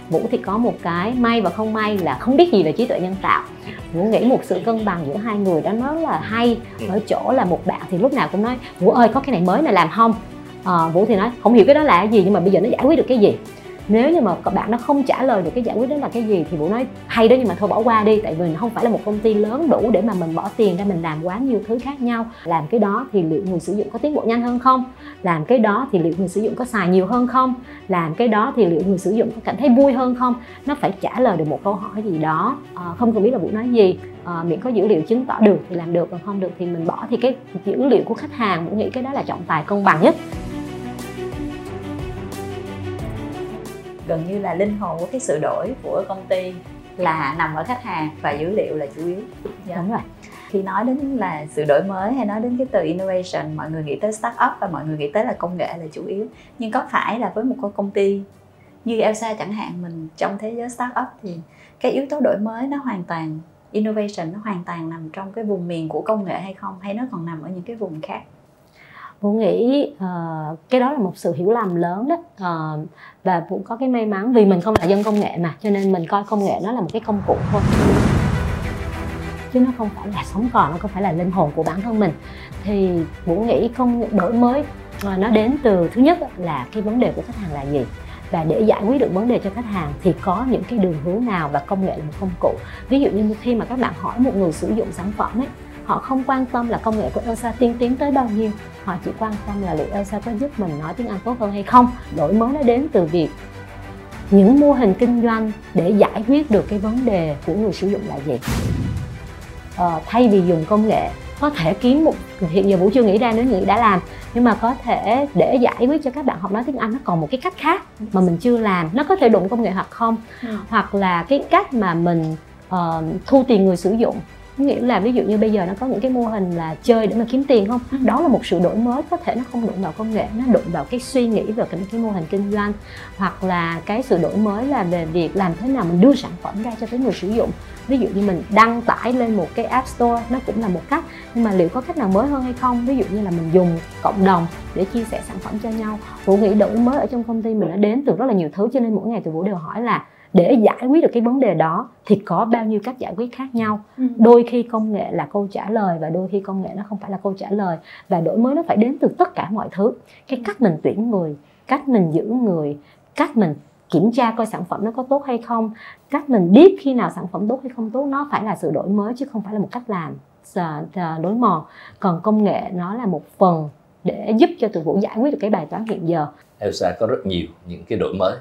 Vũ thì có một cái may và không may là không biết gì về trí tuệ nhân tạo. Vũ nghĩ một sự cân bằng giữa hai người đó nó là hay. Ừ. ở chỗ là một bạn thì lúc nào cũng nói vũ ơi có cái này mới này làm không? À, vũ thì nói không hiểu cái đó là cái gì nhưng mà bây giờ nó giải quyết được cái gì nếu như mà các bạn nó không trả lời được cái giải quyết đó là cái gì thì vũ nói hay đó nhưng mà thôi bỏ qua đi tại vì không phải là một công ty lớn đủ để mà mình bỏ tiền ra mình làm quá nhiều thứ khác nhau. Làm cái đó thì liệu người sử dụng có tiến bộ nhanh hơn không? Làm cái đó thì liệu người sử dụng có xài nhiều hơn không? Làm cái đó thì liệu người sử dụng có cảm thấy vui hơn không? Nó phải trả lời được một câu hỏi gì đó. À, không cần biết là vũ nói gì. À, miễn có dữ liệu chứng tỏ được thì làm được còn không được thì mình bỏ. Thì cái dữ liệu của khách hàng vũ nghĩ cái đó là trọng tài công bằng nhất. Gần như là linh hồn của cái sự đổi của công ty là nằm ở khách hàng và dữ liệu là chủ yếu. Yeah. đúng rồi. Khi nói đến là sự đổi mới hay nói đến cái từ innovation mọi người nghĩ tới start up và mọi người nghĩ tới là công nghệ là chủ yếu. Nhưng có phải là với một công ty như Elsa chẳng hạn mình trong thế giới start up thì cái yếu tố đổi mới nó hoàn toàn innovation nó hoàn toàn nằm trong cái vùng miền của công nghệ hay không? Hay nó còn nằm ở những cái vùng khác Vũ nghĩ uh, cái đó là một sự hiểu lầm lớn đó. Uh, và Vũ có cái may mắn vì mình không là dân công nghệ mà cho nên mình coi công nghệ nó là một cái công cụ thôi. Chứ nó không phải là sống còn nó không phải là linh hồn của bản thân mình. Thì Vũ nghĩ không đổi mới uh, nó đến từ thứ nhất là cái vấn đề của khách hàng là gì? Và để giải quyết được vấn đề cho khách hàng thì có những cái đường hướng nào và công nghệ là một công cụ? Ví dụ như khi mà các bạn hỏi một người sử dụng sản phẩm ấy họ không quan tâm là công nghệ của Elsa tiên tiến tới bao nhiêu. Họ chỉ quan tâm là liệu Elsa có giúp mình nói tiếng Anh tốt hơn hay không. Đổi mới nó đến từ việc những mô hình kinh doanh để giải quyết được cái vấn đề của người sử dụng là gì. Ờ, thay vì dùng công nghệ có thể kiếm một hiện giờ vũ chưa nghĩ ra nếu nghĩ đã làm nhưng mà có thể để giải quyết cho các bạn học nói tiếng anh nó còn một cái cách khác mà mình chưa làm. Nó có thể đụng công nghệ hoặc không. Ừ. hoặc là cái cách mà mình uh, thu tiền người sử dụng nghĩa là ví dụ như bây giờ nó có những cái mô hình là chơi để mà kiếm tiền không? Ừ. đó là một sự đổi mới có thể nó không đụng vào công nghệ nó đụng vào cái suy nghĩ về cái, cái mô hình kinh doanh hoặc là cái sự đổi mới là về việc làm thế nào mình đưa sản phẩm ra cho tới người sử dụng. Ví dụ như mình đăng tải lên một cái app store nó cũng là một cách nhưng mà liệu có cách nào mới hơn hay không? Ví dụ như là mình dùng cộng đồng để chia sẻ sản phẩm cho nhau. Vũ nghĩ đổi mới ở trong công ty mình đã đến từ rất là nhiều thứ cho nên mỗi ngày từ vũ đều hỏi là để giải quyết được cái vấn đề đó thì có bao nhiêu cách giải quyết khác nhau. Ừ. đôi khi công nghệ là câu trả lời và đôi khi công nghệ nó không phải là câu trả lời. Và đổi mới nó phải đến từ tất cả mọi thứ. Cái cách mình tuyển người cách mình giữ người cách mình kiểm tra coi sản phẩm nó có tốt hay không cách mình biết khi nào sản phẩm tốt hay không tốt nó phải là sự đổi mới chứ không phải là một cách làm đối mòn. Còn công nghệ nó là một phần để giúp cho tụi vũ giải quyết được cái bài toán hiện giờ. Elsa có rất nhiều những cái đổi mới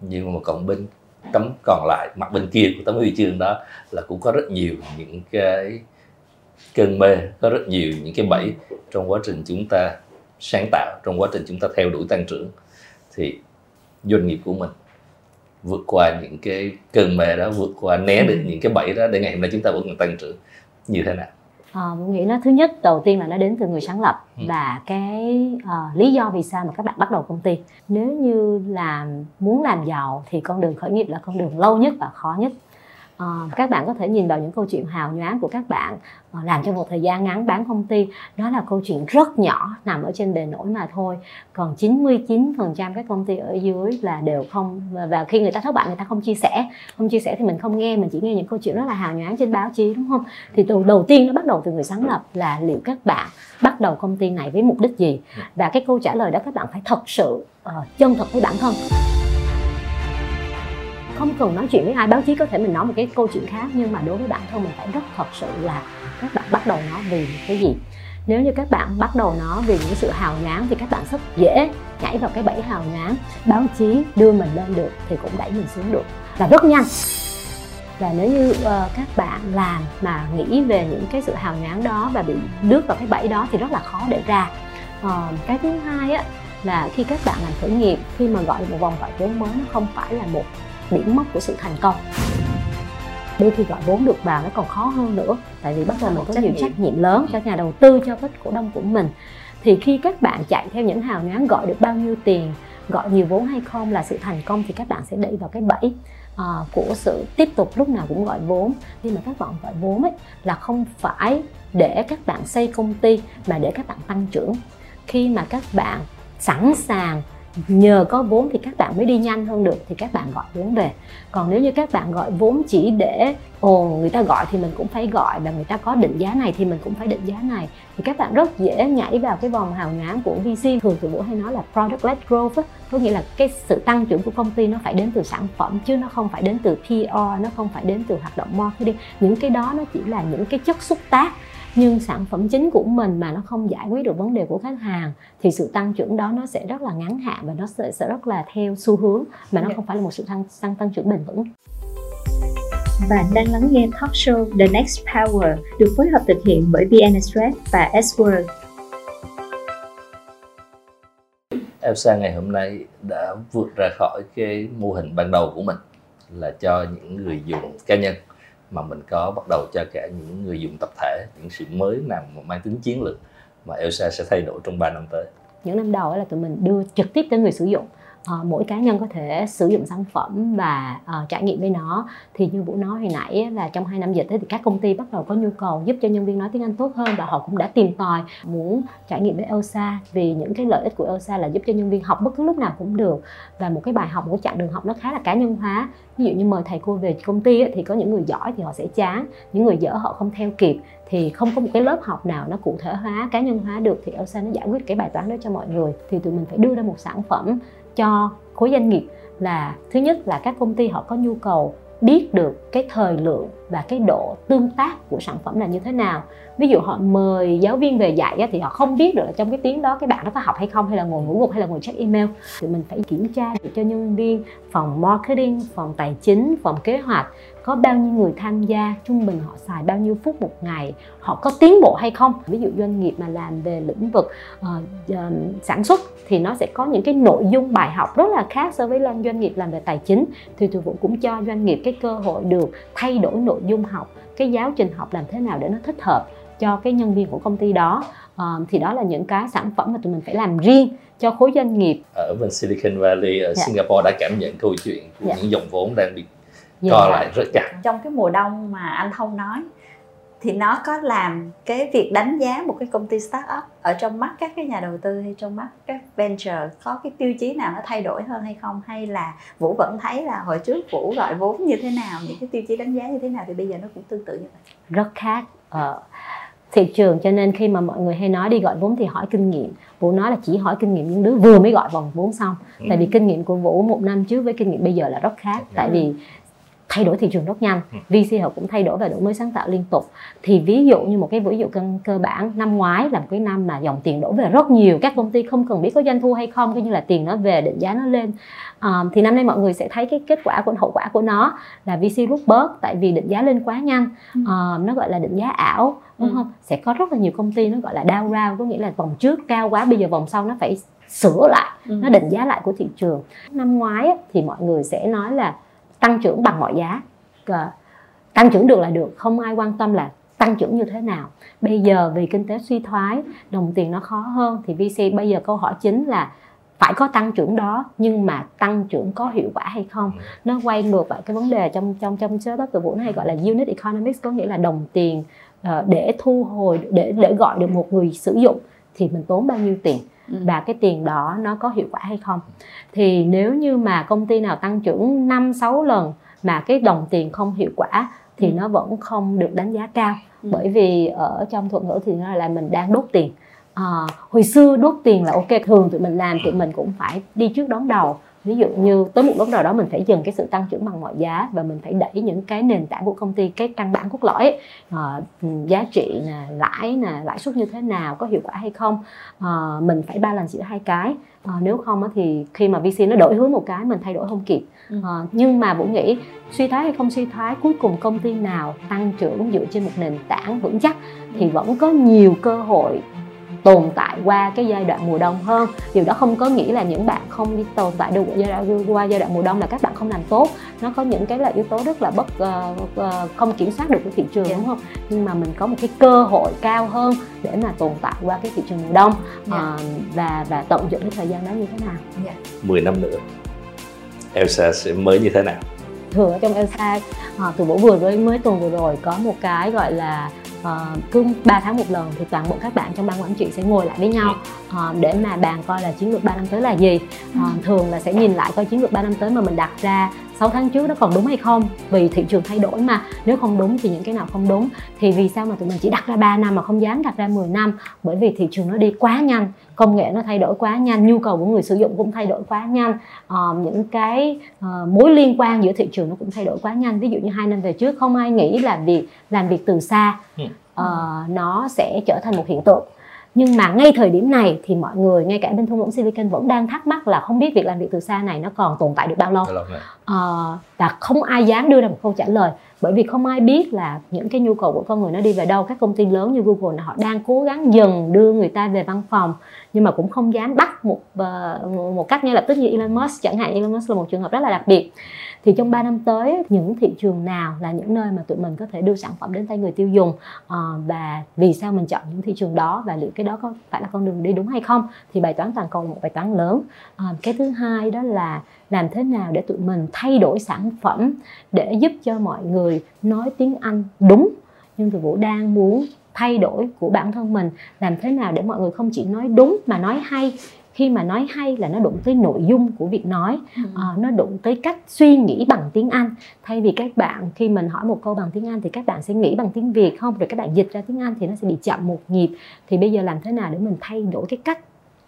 nhưng mà còn bên tấm còn lại. Mặt bên kia của tấm huy chương đó là cũng có rất nhiều những cái cơn mê có rất nhiều những cái bẫy trong quá trình chúng ta sáng tạo trong quá trình chúng ta theo đuổi tăng trưởng. Thì doanh nghiệp của mình vượt qua những cái cơn mê đó vượt qua né được ừ. những cái bẫy đó để ngày hôm nay chúng ta vẫn còn tăng trưởng. Như thế nào À, nghĩ nó thứ nhất đầu tiên là nó đến từ người sáng lập ừ. và cái uh, lý do vì sao mà các bạn bắt đầu công ty nếu như làm muốn làm giàu thì con đường khởi nghiệp là con đường lâu nhất và khó nhất à, các bạn có thể nhìn vào những câu chuyện hào nhoáng của các bạn à, làm trong một thời gian ngắn bán công ty. Đó là câu chuyện rất nhỏ nằm ở trên bề nổi mà thôi. Còn 99% các công ty ở dưới là đều không và khi người ta thất bại người ta không chia sẻ. Không chia sẻ thì mình không nghe mình chỉ nghe những câu chuyện rất là hào nhoáng trên báo chí đúng không? Thì từ đầu tiên nó bắt đầu từ người sáng lập là liệu các bạn bắt đầu công ty này với mục đích gì? Và cái câu trả lời đó các bạn phải thật sự uh, chân thật với bản thân không cần nói chuyện với ai báo chí có thể mình nói một cái câu chuyện khác nhưng mà đối với bản thân mình phải rất thật sự là các bạn bắt đầu nó vì cái gì. Nếu như các bạn bắt đầu nó vì những sự hào nhoáng thì các bạn rất dễ nhảy vào cái bẫy hào nhoáng. Báo chí đưa mình lên được thì cũng đẩy mình xuống được. Và rất nhanh. Và nếu như uh, các bạn làm mà nghĩ về những cái sự hào nhoáng đó và bị đứt vào cái bẫy đó thì rất là khó để ra. Uh, cái thứ hai á là khi các bạn làm khởi nghiệp khi mà gọi một vòng gọi vốn mới nó không phải là một điểm mốc của sự thành công. Đôi khi gọi vốn được vào nó còn khó hơn nữa tại vì bắt đầu mình có nhiều trách nhiệm lớn cho nhà đầu tư cho các cổ đông của mình. Thì khi các bạn chạy theo những hào nhoáng gọi được bao nhiêu tiền gọi nhiều vốn hay không là sự thành công thì các bạn sẽ đẩy vào cái bẫy à, của sự tiếp tục lúc nào cũng gọi vốn. Nhưng mà các bạn gọi vốn ấy là không phải để các bạn xây công ty mà để các bạn tăng trưởng. Khi mà các bạn sẵn sàng nhờ có vốn thì các bạn mới đi nhanh hơn được, thì các bạn gọi vốn về. Còn nếu như các bạn gọi vốn chỉ để, ồ, người ta gọi thì mình cũng phải gọi, và người ta có định giá này thì mình cũng phải định giá này. Thì các bạn rất dễ nhảy vào cái vòng hào nhoáng của VC thường tụi vũ hay nói là product led growth á, có nghĩa là cái sự tăng trưởng của công ty nó phải đến từ sản phẩm chứ nó không phải đến từ PR nó không phải đến từ hoạt động marketing. Những cái đó nó chỉ là những cái chất xúc tác nhưng sản phẩm chính của mình mà nó không giải quyết được vấn đề của khách hàng thì sự tăng trưởng đó nó sẽ rất là ngắn hạn và nó sẽ, sẽ rất là theo xu hướng mà nó không phải là một sự tăng tăng tăng trưởng bền vững. Bạn đang lắng nghe talk show The Next Power được phối hợp thực hiện bởi VN Express và S-Word. Elsa ngày hôm nay đã vượt ra khỏi cái mô hình ban đầu của mình là cho những người dùng cá nhân mà mình có bắt đầu cho cả những người dùng tập thể, những sự mới nào mà mang tính chiến lược mà Elsa sẽ thay đổi trong 3 năm tới. Những năm đầu là tụi mình đưa trực tiếp tới người sử dụng uh, mỗi cá nhân có thể sử dụng sản phẩm và uh, trải nghiệm với nó thì như vũ nói hồi nãy là trong hai năm dịch thì các công ty bắt đầu có nhu cầu giúp cho nhân viên nói tiếng anh tốt hơn và họ cũng đã tìm tòi muốn trải nghiệm với Elsa vì những cái lợi ích của Elsa là giúp cho nhân viên học bất cứ lúc nào cũng được. Và một cái bài học một chặng đường học nó khá là cá nhân hóa. Ví dụ như mời thầy cô về công ty thì có những người giỏi thì họ sẽ chán những người dở họ không theo kịp. Thì không có một cái lớp học nào nó cụ thể hóa cá nhân hóa được thì Elsa nó giải quyết cái bài toán đó cho mọi người. Thì tụi mình phải đưa ra một sản phẩm cho khối doanh nghiệp là thứ nhất là các công ty họ có nhu cầu biết được cái thời lượng và cái độ tương tác của sản phẩm là như thế nào. Ví dụ họ mời giáo viên về dạy thì họ không biết được là trong cái tiếng đó cái bạn đó có học hay không, hay là ngồi ngủ gục, hay là ngồi check email. Thì mình phải kiểm tra được cho nhân viên phòng marketing, phòng tài chính, phòng kế hoạch có bao nhiêu người tham gia trung bình họ xài bao nhiêu phút một ngày họ có tiến bộ hay không ví dụ doanh nghiệp mà làm về lĩnh vực uh, uh, sản xuất thì nó sẽ có những cái nội dung bài học rất là khác so với doanh nghiệp làm về tài chính thì tụi vụ cũng cho doanh nghiệp cái cơ hội được thay đổi nội dung học cái giáo trình học làm thế nào để nó thích hợp cho cái nhân viên của công ty đó uh, thì đó là những cái sản phẩm mà tụi mình phải làm riêng cho khối doanh nghiệp ở bên Silicon Valley ở dạ. Singapore đã cảm nhận câu chuyện của dạ. những dòng vốn đang bị dạ. co lại rất chặt. trong cái mùa đông mà anh thông nói thì nó có làm cái việc đánh giá một cái công ty startup ở trong mắt các cái nhà đầu tư hay trong mắt các venture có cái tiêu chí nào nó thay đổi hơn hay không? Hay là vũ vẫn thấy là hồi trước vũ gọi vốn như thế nào những cái tiêu chí đánh giá như thế nào thì bây giờ nó cũng tương tự như vậy? Rất khác. Ờ, thị trường cho nên khi mà mọi người hay nói đi gọi vốn thì hỏi kinh nghiệm. Vũ nói là chỉ hỏi kinh nghiệm những đứa vừa mới gọi vòng vốn xong. Ừ. tại vì kinh nghiệm của vũ một năm trước với kinh nghiệm bây giờ là rất khác. Tại vì thay đổi thị trường rất nhanh. Ừ. VC họ cũng thay đổi và đổi mới sáng tạo liên tục. Thì ví dụ như một cái ví dụ cơ, cơ bản năm ngoái là một cái năm mà dòng tiền đổ về rất nhiều. Các công ty không cần biết có doanh thu hay không coi như là tiền nó về định giá nó lên. À, thì năm nay mọi người sẽ thấy cái kết quả của hậu quả của nó là VC rút bớt tại vì định giá lên quá nhanh. À, nó gọi là định giá ảo đúng ừ. không? Sẽ có rất là nhiều công ty nó gọi là down round có nghĩa là vòng trước cao quá bây giờ vòng sau nó phải sửa lại nó định giá lại của thị trường. Năm ngoái thì mọi người sẽ nói là tăng trưởng bằng mọi giá. Tăng trưởng được là được không ai quan tâm là tăng trưởng như thế nào. Bây giờ vì kinh tế suy thoái đồng tiền nó khó hơn thì VC bây giờ câu hỏi chính là phải có tăng trưởng đó nhưng mà tăng trưởng có hiệu quả hay không? Nó quay ngược lại cái vấn đề trong trong trong startup từ vũ nó hay gọi là unit economics có nghĩa là đồng tiền uh, để thu hồi để để gọi được một người sử dụng thì mình tốn bao nhiêu tiền? Ừ. và cái tiền đó nó có hiệu quả hay không? Thì nếu như mà công ty nào tăng trưởng 5 6 lần mà cái đồng tiền không hiệu quả thì ừ. nó vẫn không được đánh giá cao. Ừ. bởi vì ở trong thuật ngữ thì nó là mình đang đốt tiền. À, hồi xưa đốt tiền là ok thường tụi mình làm tụi mình cũng phải đi trước đón đầu ví dụ như tới một lúc nào đó mình phải dừng cái sự tăng trưởng bằng mọi giá và mình phải đẩy những cái nền tảng của công ty cái căn bản cốt lõi à, giá trị nè lãi nè lãi suất như thế nào có hiệu quả hay không à, mình phải balance giữa hai cái. À, nếu không thì khi mà VC nó đổi hướng một cái mình thay đổi không kịp. À, nhưng mà vũ nghĩ suy thoái hay không suy thoái cuối cùng công ty nào tăng trưởng dựa trên một nền tảng vững chắc thì vẫn có nhiều cơ hội tồn tại qua cái giai đoạn mùa đông hơn điều đó không có nghĩa là những bạn không đi tồn tại được qua giai đoạn mùa đông là các bạn không làm tốt nó có những cái là yếu tố rất là bất uh, không kiểm soát được cái thị trường yeah. đúng không nhưng mà mình có một cái cơ hội cao hơn để mà tồn tại qua cái thị trường mùa đông yeah. uh, và và tận dụng cái thời gian đó như thế nào yeah. 10 năm nữa Elsa sẽ mới như thế nào thường ở trong Elsa uh, từ bữa vừa rồi mới tuần vừa rồi có một cái gọi là uh, cứ 3 tháng một lần thì toàn bộ các bạn trong ban quản trị sẽ ngồi lại với nhau uh, để mà bàn coi là chiến lược 3 năm tới là gì. Uh, thường là sẽ nhìn lại coi chiến lược 3 năm tới mà mình đặt ra 6 tháng trước nó còn đúng hay không? Vì thị trường thay đổi mà. Nếu không đúng thì những cái nào không đúng? Thì vì sao mà tụi mình chỉ đặt ra 3 năm mà không dám đặt ra 10 năm? Bởi vì thị trường nó đi quá nhanh công nghệ nó thay đổi quá nhanh nhu cầu của người sử dụng cũng thay đổi quá nhanh. Uh, những cái uh, mối liên quan giữa thị trường nó cũng thay đổi quá nhanh. Ví dụ như hai năm về trước không ai nghĩ là việc làm việc từ xa uh, nó sẽ trở thành một hiện tượng nhưng mà ngay thời điểm này thì mọi người ngay cả bên thung lũng Silicon vẫn đang thắc mắc là không biết việc làm việc từ xa này nó còn tồn tại được bao lâu. À, và không ai dám đưa ra một câu trả lời. Bởi vì không ai biết là những cái nhu cầu của con người nó đi về đâu. Các công ty lớn như Google họ đang cố gắng dần đưa người ta về văn phòng. Nhưng mà cũng không dám bắt một uh, một cách ngay lập tức như Elon Musk. Chẳng hạn Elon Musk là một trường hợp rất là đặc biệt thì trong 3 năm tới những thị trường nào là những nơi mà tụi mình có thể đưa sản phẩm đến tay người tiêu dùng? À, và vì sao mình chọn những thị trường đó và liệu cái đó có phải là con đường đi đúng hay không? Thì bài toán toàn cầu là một bài toán lớn. À, cái thứ hai đó là làm thế nào để tụi mình thay đổi sản phẩm để giúp cho mọi người nói tiếng Anh đúng? Nhưng tụi vũ đang muốn thay đổi của bản thân mình. Làm thế nào để mọi người không chỉ nói đúng mà nói hay? Khi mà nói hay là nó đụng tới nội dung của việc nói ừ. uh, nó đụng tới cách suy nghĩ bằng tiếng anh. Thay vì các bạn khi mình hỏi một câu bằng tiếng anh thì các bạn sẽ nghĩ bằng tiếng việt không? Rồi các bạn dịch ra tiếng anh thì nó sẽ bị chậm một nhịp. Thì bây giờ làm thế nào để mình thay đổi cái cách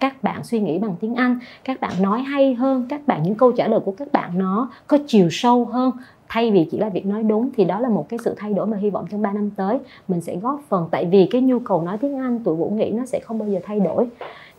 các bạn suy nghĩ bằng tiếng Anh, các bạn nói hay hơn, các bạn những câu trả lời của các bạn nó có chiều sâu hơn. Thay vì chỉ là việc nói đúng thì đó là một cái sự thay đổi mà hy vọng trong 3 năm tới mình sẽ góp phần. Tại vì cái nhu cầu nói tiếng Anh tụi Vũ nghĩ nó sẽ không bao giờ thay đổi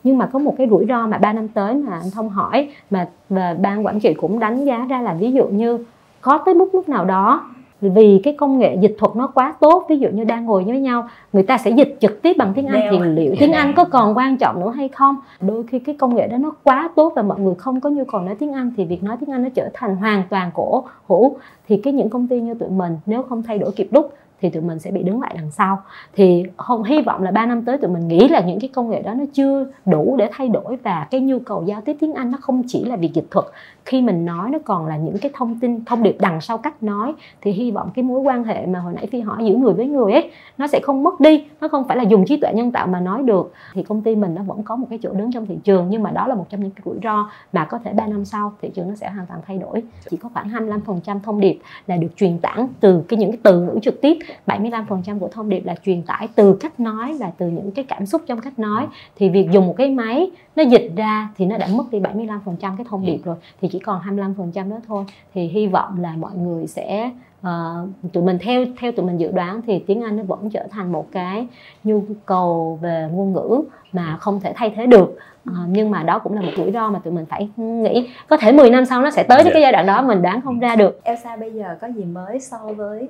nhưng mà có một cái rủi ro mà 3 năm tới mà anh thông hỏi mà và ban quản trị cũng đánh giá ra là ví dụ như có tới mức lúc nào đó vì cái công nghệ dịch thuật nó quá tốt ví dụ như đang ngồi với nhau người ta sẽ dịch trực tiếp bằng tiếng Anh Đeo. thì liệu tiếng Anh có còn quan trọng nữa hay không? Đôi khi cái công nghệ đó nó quá tốt và mọi người không có nhu cầu nói tiếng Anh thì việc nói tiếng Anh nó trở thành hoàn toàn cổ hữu. Thì cái những công ty như tụi mình nếu không thay đổi kịp lúc thì tụi mình sẽ bị đứng lại đằng sau. Thì không, hy vọng là 3 năm tới tụi mình nghĩ là những cái công nghệ đó nó chưa đủ để thay đổi và cái nhu cầu giao tiếp tiếng Anh nó không chỉ là việc dịch thuật khi mình nói nó còn là những cái thông tin thông điệp đằng sau cách nói thì hy vọng cái mối quan hệ mà hồi nãy phi hỏi giữa người với người ấy nó sẽ không mất đi nó không phải là dùng trí tuệ nhân tạo mà nói được. Thì công ty mình nó vẫn có một cái chỗ đứng trong thị trường nhưng mà đó là một trong những cái rủi ro mà có thể 3 năm sau thị trường nó sẽ hoàn toàn thay đổi. Chỉ có khoảng 25% thông điệp là được truyền tải từ cái những cái từ ngữ trực tiếp 75% của thông điệp là truyền tải từ cách nói và từ những cái cảm xúc trong cách nói. Thì việc dùng một cái máy nó dịch ra thì nó đã mất đi 75% cái thông điệp rồi. Thì chỉ còn 25% đó thôi thì hy vọng là mọi người sẽ uh, tụi mình theo theo tụi mình dự đoán thì tiếng Anh nó vẫn trở thành một cái nhu cầu về ngôn ngữ mà không thể thay thế được uh, nhưng mà đó cũng là một rủi ro mà tụi mình phải nghĩ có thể 10 năm sau nó sẽ tới yeah. cái giai đoạn đó mình đoán không ra được Elsa bây giờ có gì mới so với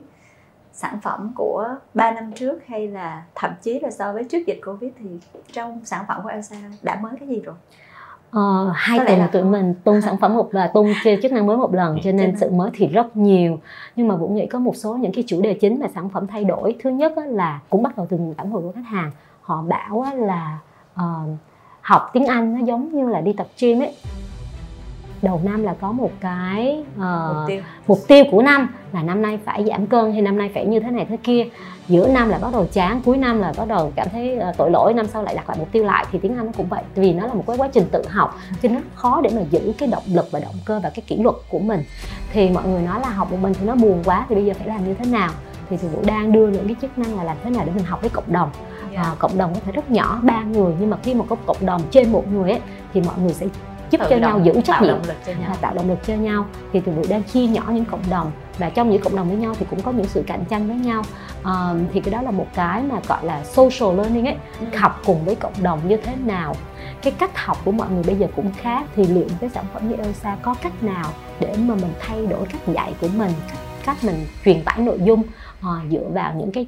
sản phẩm của 3 năm trước hay là thậm chí là so với trước dịch Covid thì trong sản phẩm của Elsa đã mới cái gì rồi? Ờ, hai tuần là tụi mình tung sản phẩm một là tung chức năng mới một lần cho nên sự mới thì rất nhiều. Nhưng mà vũ nghĩ có một số những cái chủ đề chính mà sản phẩm thay đổi. Thứ nhất là cũng bắt đầu từ phản hồi của khách hàng. Họ bảo là uh, học tiếng Anh nó giống như là đi tập gym ấy. Đầu năm là có một cái uh, mục, tiêu. mục tiêu của năm là năm nay phải giảm cân hay năm nay phải như thế này thế kia giữa năm là bắt đầu chán cuối năm là bắt đầu cảm thấy uh, tội lỗi năm sau lại đặt lại mục tiêu lại thì tiếng anh nó cũng vậy. Vì nó là một cái quá trình tự học cho nên nó khó để mà giữ cái động lực và động cơ và cái kỷ luật của mình. Thì mọi người nói là học một mình thì nó buồn quá thì bây giờ phải làm như thế nào? Thì thì vũ đang đưa những cái chức năng là làm thế nào để mình học với cộng đồng. Yeah. à, cộng đồng có thể rất nhỏ ba người nhưng mà khi mà có cộng đồng trên một người ấy thì mọi người sẽ giúp Tự cho nhau giữ trách nhiệm. à, tạo động lực cho nhau. Thì tụi mình đang chia nhỏ những cộng đồng và trong những cộng đồng với nhau thì cũng có những sự cạnh tranh với nhau. À, thì cái đó là một cái mà gọi là social learning ấy. Ừ. học cùng với cộng đồng như thế nào? Cái cách học của mọi người bây giờ cũng khác. Thì liệu cái sản phẩm như Elsa có cách nào để mà mình thay đổi cách dạy của mình cách, cách mình truyền tải nội dung uh, dựa vào những cái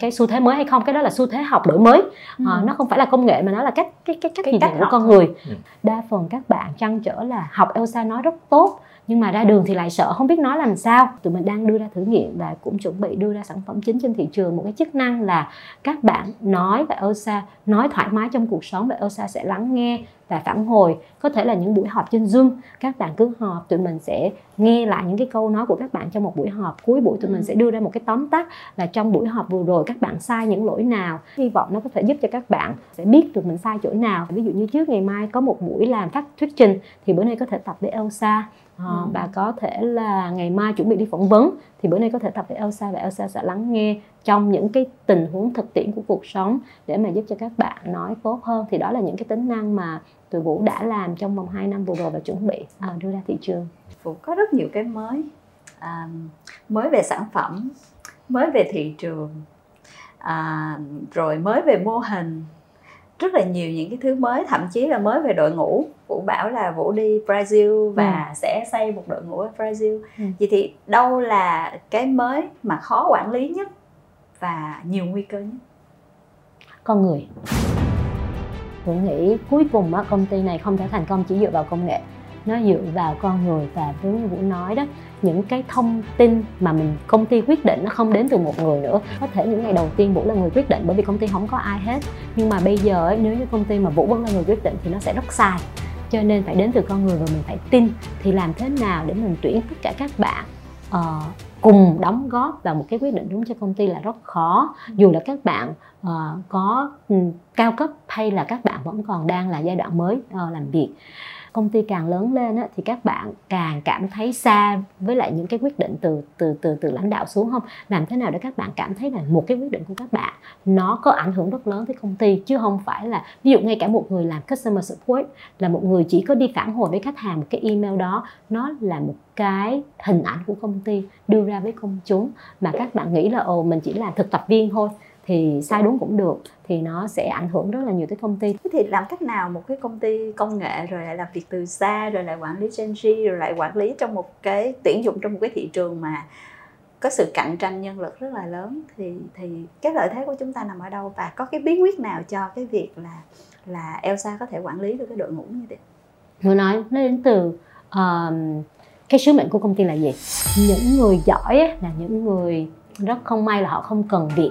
cái xu thế mới hay không? Cái đó là xu thế học đổi mới. Ừ. à, nó không phải là công nghệ mà nó là cách cái cái cách nhìn nhận của con người. Ừ. đa phần các bạn trăn trở là học Elsa nói rất tốt nhưng mà ra đường thì lại sợ không biết nói làm sao. Tụi mình đang đưa ra thử nghiệm và cũng chuẩn bị đưa ra sản phẩm chính trên thị trường. Một cái chức năng là các bạn nói và Elsa nói thoải mái trong cuộc sống và Elsa sẽ lắng nghe và phản hồi. Có thể là những buổi họp trên zoom các bạn cứ họp tụi mình sẽ nghe lại những cái câu nói của các bạn trong một buổi họp. Cuối buổi tụi mình ừ. sẽ đưa ra một cái tóm tắt là trong buổi họp vừa rồi các bạn sai những lỗi nào. Hy vọng nó có thể giúp cho các bạn sẽ biết được mình sai chỗ nào. Ví dụ như trước ngày mai có một buổi làm phát thuyết trình thì bữa nay có thể tập với Elsa à, ừ. và có thể là ngày mai chuẩn bị đi phỏng vấn thì bữa nay có thể tập với Elsa và Elsa sẽ lắng nghe trong những cái tình huống thực tiễn của cuộc sống để mà giúp cho các bạn nói tốt hơn thì đó là những cái tính năng mà tụi Vũ đã làm trong vòng 2 năm vừa rồi và chuẩn bị à, đưa ra thị trường. Vũ có rất nhiều cái mới à, mới về sản phẩm, mới về thị trường, à, rồi mới về mô hình rất là nhiều những cái thứ mới thậm chí là mới về đội ngũ. Vũ bảo là vũ đi brazil và ừ. sẽ xây một đội ngũ ở brazil. Ừ. vậy thì đâu là cái mới mà khó quản lý nhất và nhiều nguy cơ nhất? Con người. Vũ nghĩ cuối cùng á, công ty này không thể thành công chỉ dựa vào công nghệ nó dựa vào con người và với như Vũ nói đó những cái thông tin mà mình công ty quyết định nó không đến từ một người nữa. Có thể những ngày đầu tiên Vũ là người quyết định bởi vì công ty không có ai hết. Nhưng mà bây giờ ấy, nếu như công ty mà Vũ vẫn là người quyết định thì nó sẽ rất sai. Cho nên phải đến từ con người và mình phải tin. Thì làm thế nào để mình tuyển tất cả các bạn uh, cùng đóng góp vào một cái quyết định đúng cho công ty là rất khó. Dù là các bạn uh, có um, cao cấp hay là các bạn vẫn còn đang là giai đoạn mới uh, làm việc công ty càng lớn lên á, thì các bạn càng cảm thấy xa với lại những cái quyết định từ từ từ từ lãnh đạo xuống không? Làm thế nào để các bạn cảm thấy là một cái quyết định của các bạn nó có ảnh hưởng rất lớn tới công ty chứ không phải là ví dụ ngay cả một người làm customer support là một người chỉ có đi phản hồi với khách hàng một cái email đó nó là một cái hình ảnh của công ty đưa ra với công chúng mà các bạn nghĩ là ồ mình chỉ là thực tập viên thôi thì sai đúng cũng được thì nó sẽ ảnh hưởng rất là nhiều tới công ty. Thế thì làm cách nào một cái công ty công nghệ rồi lại làm việc từ xa rồi lại quản lý Gen Z rồi lại quản lý trong một cái tuyển dụng trong một cái thị trường mà có sự cạnh tranh nhân lực rất là lớn thì thì cái lợi thế của chúng ta nằm ở đâu và có cái bí quyết nào cho cái việc là là Elsa có thể quản lý được cái đội ngũ như thế? Người nói nó đến từ uh, cái sứ mệnh của công ty là gì? Những người giỏi là những người rất không may là họ không cần việc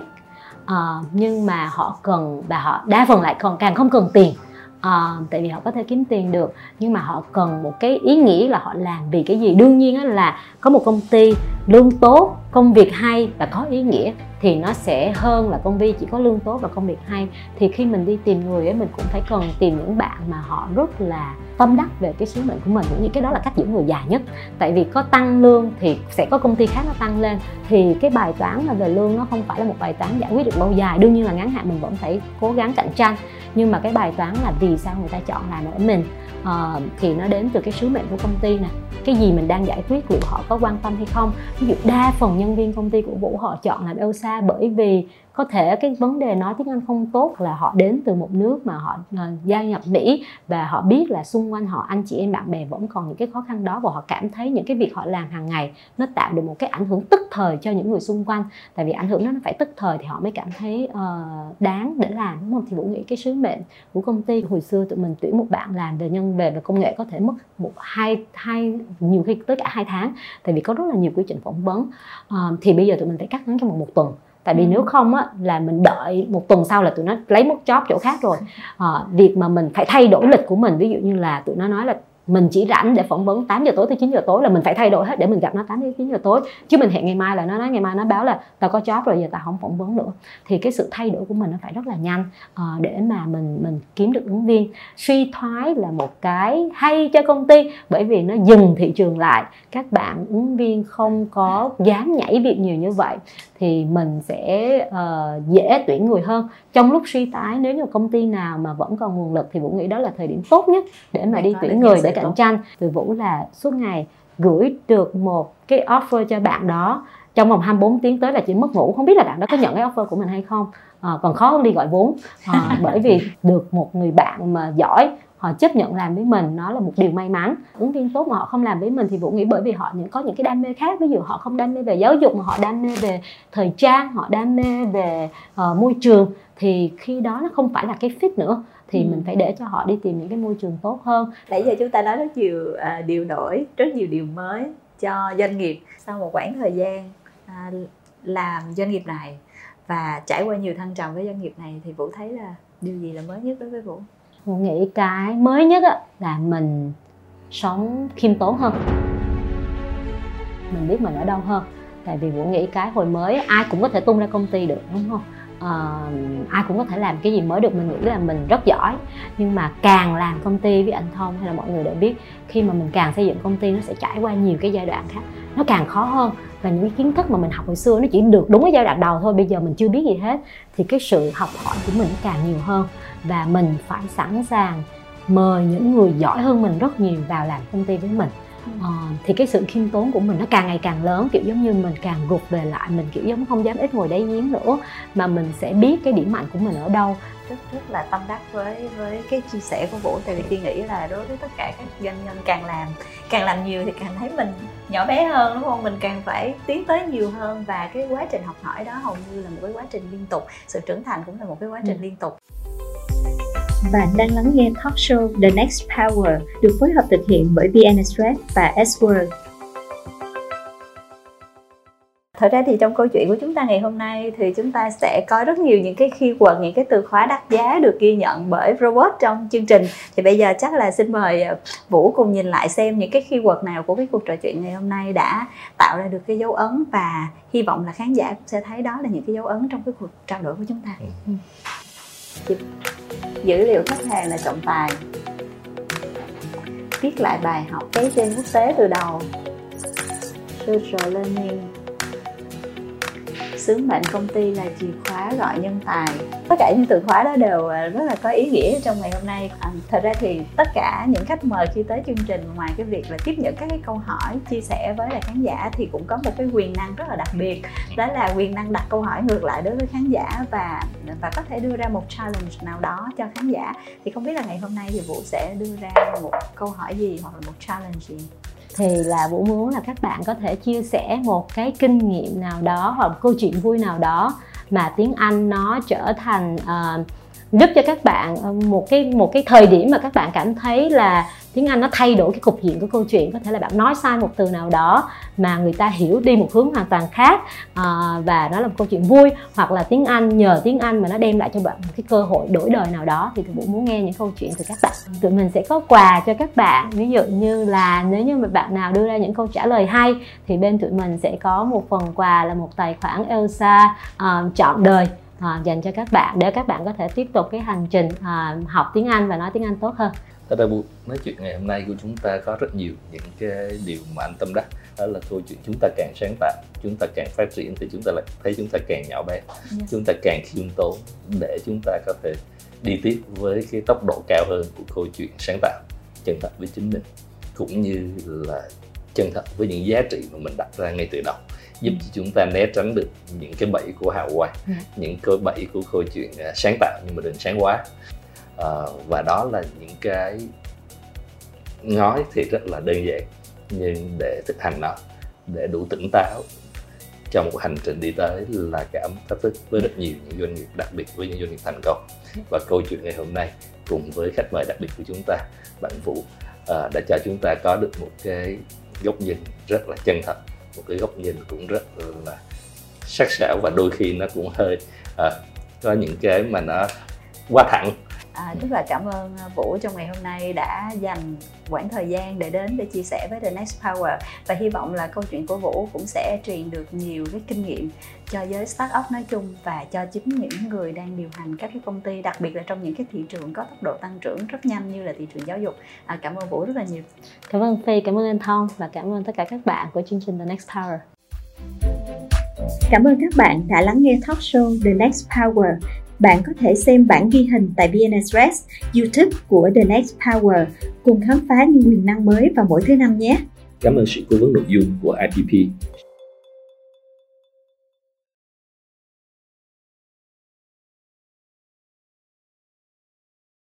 uh, nhưng mà họ cần và họ đa phần lại còn càng không cần tiền. À, tại vì họ có thể kiếm tiền được nhưng mà họ cần một cái ý nghĩa là họ làm vì cái gì. Đương nhiên là có một công ty lương tốt, công việc hay và có ý nghĩa thì nó sẽ hơn là công ty chỉ có lương tốt và công việc hay. Thì khi mình đi tìm người ấy mình cũng phải cần tìm những bạn mà họ rất là tâm đắc về cái sứ mệnh của mình, cũng như cái đó là cách giữ người dài nhất. Tại vì có tăng lương thì sẽ có công ty khác nó tăng lên. Thì cái bài toán là về lương nó không phải là một bài toán giải quyết được lâu dài. Đương nhiên là ngắn hạn mình vẫn phải cố gắng cạnh tranh. Nhưng mà cái bài toán là vì sao người ta chọn làm ở mình uh, thì nó đến từ cái sứ mệnh của công ty nè. Cái gì mình đang giải quyết liệu họ có quan tâm hay không? Ví dụ đa phần nhân viên công ty của vũ họ chọn làm elsa bởi vì có thể cái vấn đề nói tiếng Anh không tốt là họ đến từ một nước mà họ uh, gia nhập Mỹ và họ biết là xung quanh họ anh chị em bạn bè vẫn còn những cái khó khăn đó và họ cảm thấy những cái việc họ làm hàng ngày nó tạo được một cái ảnh hưởng tức thời cho những người xung quanh. Tại vì ảnh hưởng đó nó phải tức thời thì họ mới cảm thấy uh, đáng để làm đúng không? Thì vũ nghĩ cái sứ mệnh của công ty hồi xưa tụi mình tuyển một bạn làm về nhân về về công nghệ có thể mất một hai hai nhiều khi tới cả hai tháng. Tại vì có rất là nhiều quy trình phỏng vấn. Uh, thì bây giờ tụi mình phải cắt ngắn trong một, một tuần tại vì ừ. nếu không á là mình đợi một tuần sau là tụi nó lấy một job chỗ khác rồi à, việc mà mình phải thay đổi lịch của mình ví dụ như là tụi nó nói là mình chỉ rảnh để phỏng vấn 8 giờ tối tới 9 giờ tối là mình phải thay đổi hết để mình gặp nó 8 đến 9 giờ tối. Chứ mình hẹn ngày mai là nó nói ngày mai nó báo là tao có job rồi giờ tao không phỏng vấn nữa. Thì cái sự thay đổi của mình nó phải rất là nhanh uh, để mà mình mình kiếm được ứng viên. Suy thoái là một cái hay cho công ty bởi vì nó dừng thị trường lại. Các bạn ứng viên không có dám nhảy việc nhiều như vậy thì mình sẽ uh, dễ tuyển người hơn. Trong lúc suy tái nếu như công ty nào mà vẫn còn nguồn lực thì vũ nghĩ đó là thời điểm tốt nhất để mà đi tuyển người để cạnh tranh từ vũ là suốt ngày gửi được một cái offer cho bạn đó. Trong vòng 24 tiếng tới là chỉ mất ngủ. Không biết là bạn đó có nhận cái offer của mình hay không. À, còn khó hơn đi gọi vốn. À, bởi vì được một người bạn mà giỏi họ chấp nhận làm với mình nó là một điều may mắn. Ứng viên tốt mà họ không làm với mình thì vũ nghĩ bởi vì họ những có những cái đam mê khác. Ví dụ họ không đam mê về giáo dục mà họ đam mê về thời trang họ đam mê về uh, môi trường thì khi đó nó không phải là cái fit nữa thì ừ. mình phải để cho họ đi tìm những cái môi trường tốt hơn. Nãy giờ chúng ta nói rất nhiều uh, điều đổi rất nhiều điều mới cho doanh nghiệp sau một khoảng thời gian uh, làm doanh nghiệp này và trải qua nhiều thăng trầm với doanh nghiệp này thì vũ thấy là điều gì là mới nhất đối với vũ? Vũ nghĩ cái mới nhất á, là mình sống khiêm tốn hơn. Mình biết mình ở đâu hơn. Tại vì Vũ nghĩ cái hồi mới ai cũng có thể tung ra công ty được đúng không uh, ai cũng có thể làm cái gì mới được mình nghĩ là mình rất giỏi. Nhưng mà càng làm công ty với anh thông hay là mọi người đều biết khi mà mình càng xây dựng công ty nó sẽ trải qua nhiều cái giai đoạn khác. Nó càng khó hơn và những cái kiến thức mà mình học hồi xưa nó chỉ được đúng cái giai đoạn đầu thôi bây giờ mình chưa biết gì hết thì cái sự học hỏi của mình càng nhiều hơn. Và mình phải sẵn sàng mời những người giỏi hơn mình rất nhiều vào làm công ty với mình ờ, thì cái sự khiêm tốn của mình nó càng ngày càng lớn kiểu giống như mình càng gục về lại mình kiểu giống không dám ít ngồi đáy giếng nữa mà mình sẽ biết cái điểm mạnh của mình ở đâu. Rất rất là tâm đắc với với cái chia sẻ của vũ tại vì tiên nghĩ là đối với tất cả các doanh nhân càng làm càng làm nhiều thì càng thấy mình nhỏ bé hơn đúng không? Mình càng phải tiến tới nhiều hơn và cái quá trình học hỏi đó hầu như là một cái quá trình liên tục sự trưởng thành cũng là một cái quá trình ừ. liên tục bạn đang lắng nghe talk show The Next Power được phối hợp thực hiện bởi VN Express và S-World. thật ra thì trong câu chuyện của chúng ta ngày hôm nay thì chúng ta sẽ có rất nhiều những cái keyword những cái từ khóa đắt giá được ghi nhận bởi robot trong chương trình thì bây giờ chắc là xin mời ờ, vũ cùng nhìn lại xem những cái keyword nào của cái cuộc trò chuyện ngày hôm nay đã tạo ra được cái dấu ấn và hy vọng là khán giả sẽ thấy đó là những cái dấu ấn trong cái cuộc trao đổi của chúng ta ừ. ừ dữ liệu khách hàng là trọng tài. Viết lại bài học cái trên quốc tế từ đầu. Social learning sứ mệnh công ty là chìa khóa gọi nhân tài. Tất cả những từ khóa đó đều à, rất là có ý nghĩa trong ngày hôm nay. À, thật ra thì tất cả những khách mời khi tới chương trình ngoài cái việc là tiếp nhận các cái câu hỏi chia sẻ với lại khán giả thì cũng có một cái quyền năng rất là đặc biệt. Đó là quyền năng đặt câu hỏi ngược lại đối với khán giả và và có thể đưa ra một challenge nào đó cho khán giả. Thì không biết là ngày hôm nay thì vũ sẽ đưa ra một câu hỏi gì hoặc là một challenge gì? Thì là vũ muốn là các bạn có thể chia sẻ một cái kinh nghiệm nào đó hoặc một câu chuyện vui nào đó mà tiếng anh nó trở thành uh, giúp cho các bạn ờ, một cái một cái thời điểm mà các bạn cảm thấy là tiếng Anh nó thay đổi cái cục diện của câu chuyện có thể là bạn nói sai một từ nào đó mà người ta hiểu đi một hướng hoàn toàn khác à, và nó là một câu chuyện vui hoặc là tiếng Anh nhờ tiếng Anh mà nó đem lại cho bạn một cái cơ hội đổi đời nào đó thì tụi cũng muốn nghe những câu chuyện từ các bạn. Tụi mình sẽ có quà cho các bạn ví dụ như là nếu như mà bạn nào đưa ra những câu trả lời hay thì bên tụi mình sẽ có một phần quà là một tài khoản Elsa uh, chọn đời à, dành cho các bạn để các bạn có thể tiếp tục cái hành trình à, học tiếng Anh và nói tiếng Anh tốt hơn. Thật ra buổi nói chuyện ngày hôm nay của chúng ta có rất nhiều những cái điều mà anh tâm đắc đó là câu chuyện chúng ta càng sáng tạo chúng ta càng phát triển thì chúng ta lại thấy chúng ta càng nhỏ bé yeah. Dạ. chúng ta càng khiêm tốn để chúng ta có thể đi tiếp với cái tốc độ cao hơn của câu chuyện sáng tạo chân thật với chính mình cũng như là chân thật với những giá trị mà mình đặt ra ngay từ đầu giúp cho chúng ta né tránh được những cái bẫy của hào quang ừ. những cái bẫy của câu chuyện à, sáng tạo nhưng mà đừng sáng quá à, và đó là những cái nói thì rất là đơn giản nhưng để thực hành nó để đủ tỉnh táo trong một hành trình đi tới là cảm thách thức với rất nhiều những doanh nghiệp đặc biệt với những doanh nghiệp thành công và câu chuyện ngày hôm nay cùng với khách mời đặc biệt của chúng ta bạn Vũ à, đã cho chúng ta có được một cái góc nhìn rất là chân thật một cái góc nhìn cũng rất là sắc sảo và đôi khi nó cũng hơi à, có những cái mà nó quá thẳng. À, rất là cảm ơn à, Vũ trong ngày hôm nay đã dành quãng thời gian để đến để chia sẻ với The Next Power và hy vọng là câu chuyện của Vũ cũng sẽ truyền được nhiều cái kinh nghiệm cho giới startup nói chung và cho chính những người đang điều hành các cái công ty đặc biệt là trong những cái thị trường có tốc độ tăng trưởng rất nhanh như là thị trường giáo dục. À, cảm ơn Vũ rất là nhiều. Cảm ơn Phi, cảm ơn anh Thông và cảm ơn tất cả các bạn của chương trình The Next Power. Cảm ơn các bạn đã lắng nghe talk show The Next Power bạn có thể xem bản ghi hình tại VN YouTube của The Next Power, cùng khám phá những quyền năng mới vào mỗi thứ năm nhé. Cảm ơn sự cố vấn nội dung của IPP.